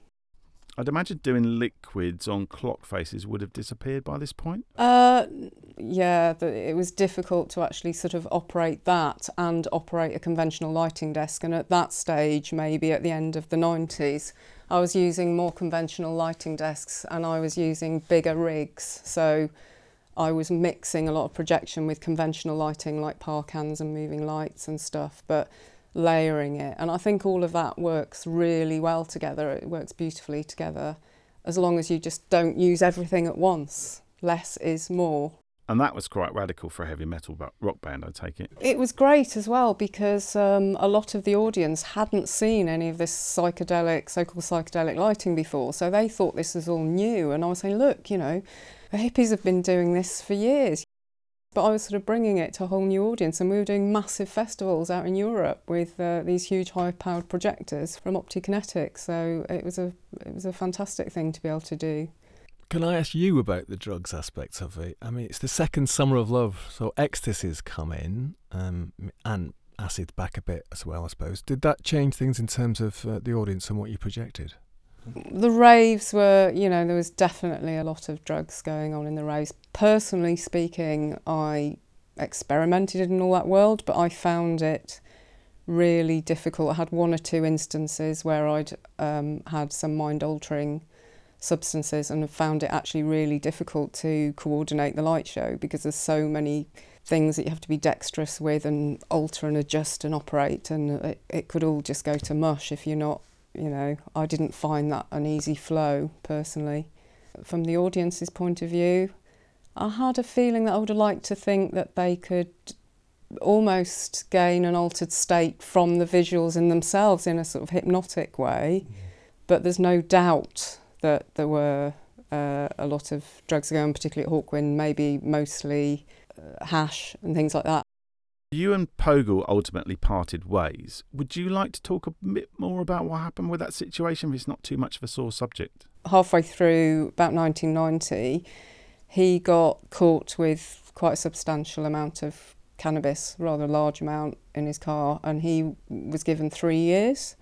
C: I'd imagine doing liquids on clock faces would have disappeared by this point.
F: Uh, yeah, the, it was difficult to actually sort of operate that and operate a conventional lighting desk. And at that stage, maybe at the end of the 90s, I was using more conventional lighting desks and I was using bigger rigs. So I was mixing a lot of projection with conventional lighting like par cans and moving lights and stuff. But layering it. And I think all of that works really well together. It works beautifully together as long as you just don't use everything at once. Less is more.
C: And that was quite radical for a heavy metal rock band, I take it.
F: It was great as well because um, a lot of the audience hadn't seen any of this psychedelic, so called psychedelic lighting before. So they thought this was all new. And I was saying, look, you know, the hippies have been doing this for years. But I was sort of bringing it to a whole new audience, and we were doing massive festivals out in Europe with uh, these huge high-powered projectors from OptiKinetic. So it was a it was a fantastic thing to be able to do.
B: Can I ask you about the drugs aspects of it? I mean, it's the second summer of love, so ecstasy's come in, um, and acid back a bit as well, I suppose. Did that change things in terms of uh, the audience and what you projected?
F: The raves were, you know, there was definitely a lot of drugs going on in the raves. Personally speaking, I experimented in all that world, but I found it really difficult. I had one or two instances where I'd um, had some mind altering substances and found it actually really difficult to coordinate the light show because there's so many things that you have to be dexterous with and alter and adjust and operate and it, it could all just go to mush if you're not you know I didn't find that an easy flow personally. From the audience's point of view I had a feeling that I would have liked to think that they could almost gain an altered state from the visuals in themselves in a sort of hypnotic way. But there's no doubt that there were uh, a lot of drugs going, particularly at Hawkwind, maybe mostly uh, hash and things like that.
C: You and Pogle ultimately parted ways. Would you like to talk a bit more about what happened with that situation if it's not too much of a sore subject?
F: Halfway through about 1990, he got caught with quite a substantial amount of cannabis, rather large amount, in his car, and he was given three years.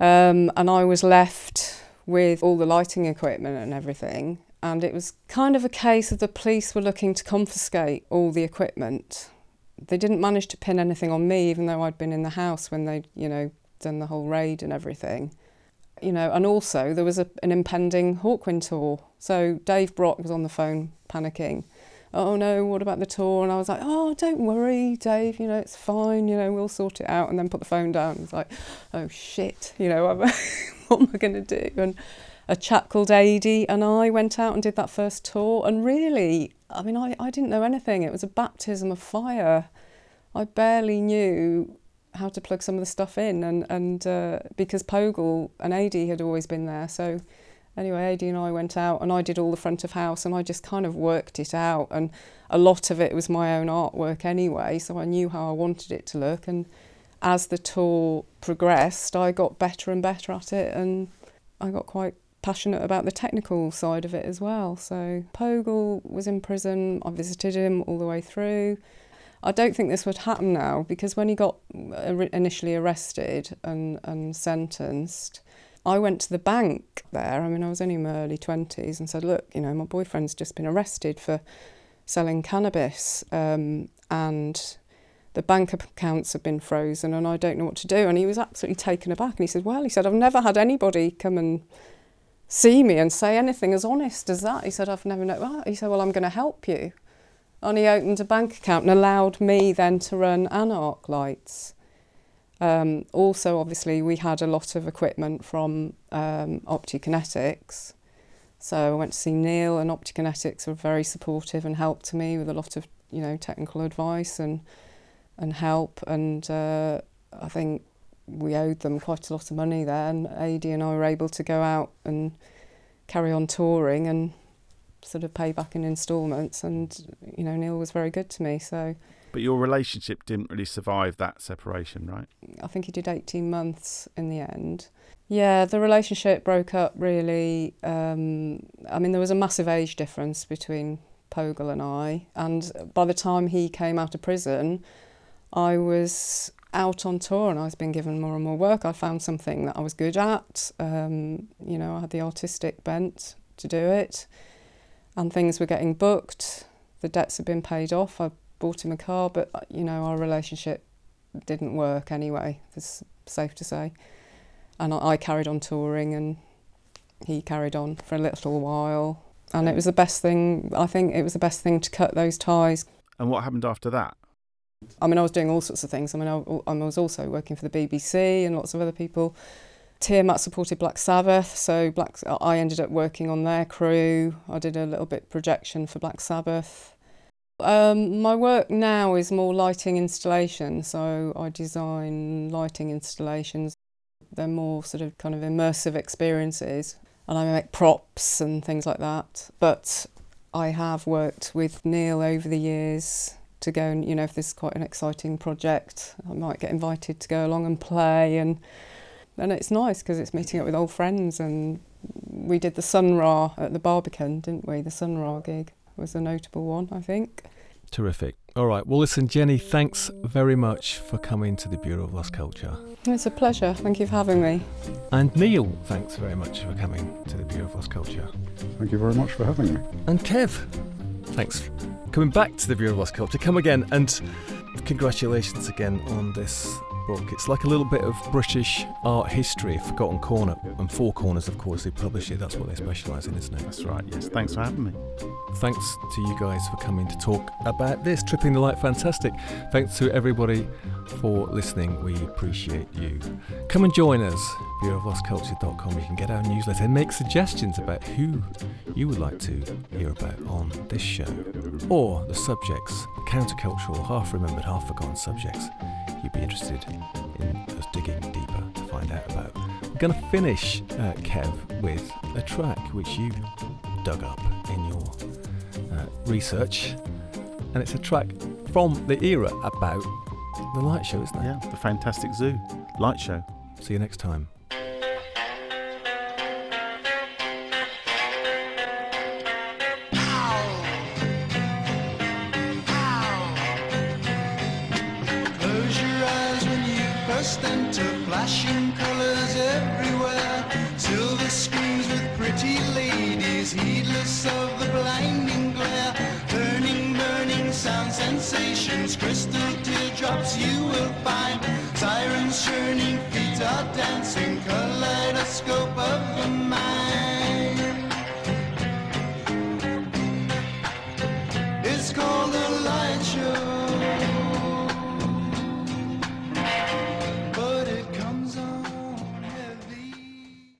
F: Um, and I was left with all the lighting equipment and everything. And it was kind of a case of the police were looking to confiscate all the equipment. They didn't manage to pin anything on me, even though I'd been in the house when they'd, you know, done the whole raid and everything. You know, and also there was a, an impending Hawkwind tour. So Dave Brock was on the phone panicking. Oh no, what about the tour? And I was like, oh, don't worry, Dave, you know, it's fine, you know, we'll sort it out. And then put the phone down. It's like, oh shit, you know, what am I going to do? And a chap called Adi and I went out and did that first tour. And really, I mean, I, I didn't know anything. It was a baptism of fire. I barely knew how to plug some of the stuff in. And, and uh, because Pogle and Adi had always been there. So anyway, Adi and I went out and I did all the front of house and I just kind of worked it out. And a lot of it was my own artwork anyway. So I knew how I wanted it to look. And as the tour progressed, I got better and better at it, and I got quite passionate about the technical side of it as well. So Pogle was in prison. I visited him all the way through. I don't think this would happen now because when he got initially arrested and, and sentenced, I went to the bank there. I mean, I was only in my early 20s and said, Look, you know, my boyfriend's just been arrested for selling cannabis. Um, and the bank accounts have been frozen and I don't know what to do. And he was absolutely taken aback. And he said, Well, he said, I've never had anybody come and see me and say anything as honest as that. He said, I've never known. Well, he said, Well, I'm going to help you. And he opened a bank account and allowed me then to run Anarch lights. Um, also, obviously, we had a lot of equipment from um, Optikinetics. So I went to see Neil, and Optikinetics were very supportive and helped me with a lot of, you know, technical advice and and help. And uh, I think we owed them quite a lot of money there. And Adi and I were able to go out and carry on touring and sort of pay back in instalments. And you know, Neil was very good to me. So.
C: But your relationship didn't really survive that separation, right?
F: I think he did 18 months in the end. Yeah, the relationship broke up really. Um, I mean, there was a massive age difference between Pogle and I. And by the time he came out of prison, I was out on tour and I was being given more and more work. I found something that I was good at. Um, you know, I had the artistic bent to do it, and things were getting booked. The debts had been paid off. I bought him a car, but uh, you know, our relationship didn't work anyway. It's safe to say. And I, I carried on touring, and he carried on for a little while. And it was the best thing. I think it was the best thing to cut those ties.
C: And what happened after that?
F: I mean, I was doing all sorts of things. I mean, I, I was also working for the BBC and lots of other people. Tiamat supported Black Sabbath, so Black, I ended up working on their crew. I did a little bit projection for Black Sabbath. Um, my work now is more lighting installation, so I design lighting installations. They're more sort of kind of immersive experiences, and I make props and things like that. But I have worked with Neil over the years to go and you know if this is quite an exciting project I might get invited to go along and play and and it's nice because it's meeting up with old friends and we did the Sun Ra at the Barbican didn't we the Sun Ra gig was a notable one I think
B: Terrific. All right. Well, listen, Jenny, thanks very much for coming to the Bureau of Lost Culture.
F: It's a pleasure. Thank you for having me.
B: And Neil, thanks very much for coming to the Bureau of Lost Culture.
E: Thank you very much for having me.
B: And Kev, thanks for coming back to the of Lost Culture. Come again, and congratulations again on this book. It's like a little bit of British art history, Forgotten Corner, and Four Corners, of course, they publish it. That's what they specialise in, isn't it?
C: That's right, yes. Thanks for having me.
B: Thanks to you guys for coming to talk about this. Tripping the Light, fantastic. Thanks to everybody for listening. We appreciate you. Come and join us, bureauoflostculture.com. You can get our newsletter and make suggestions about who you would like to hear about on this show, or the subjects, countercultural, half remembered, half forgotten subjects you'd be interested in us digging deeper to find out about. We're going to finish, uh, Kev, with a track which you dug up in your uh, research, and it's a track from the era about the light show, isn't it?
C: Yeah, the Fantastic Zoo light show.
B: See you next time.
G: flashing colors everywhere. Silver screens with pretty ladies, heedless of the blinding glare. Turning, burning sound sensations, crystal teardrops you will find. Sirens churning, feet are dancing, kaleidoscope of the mind. It's called a light show.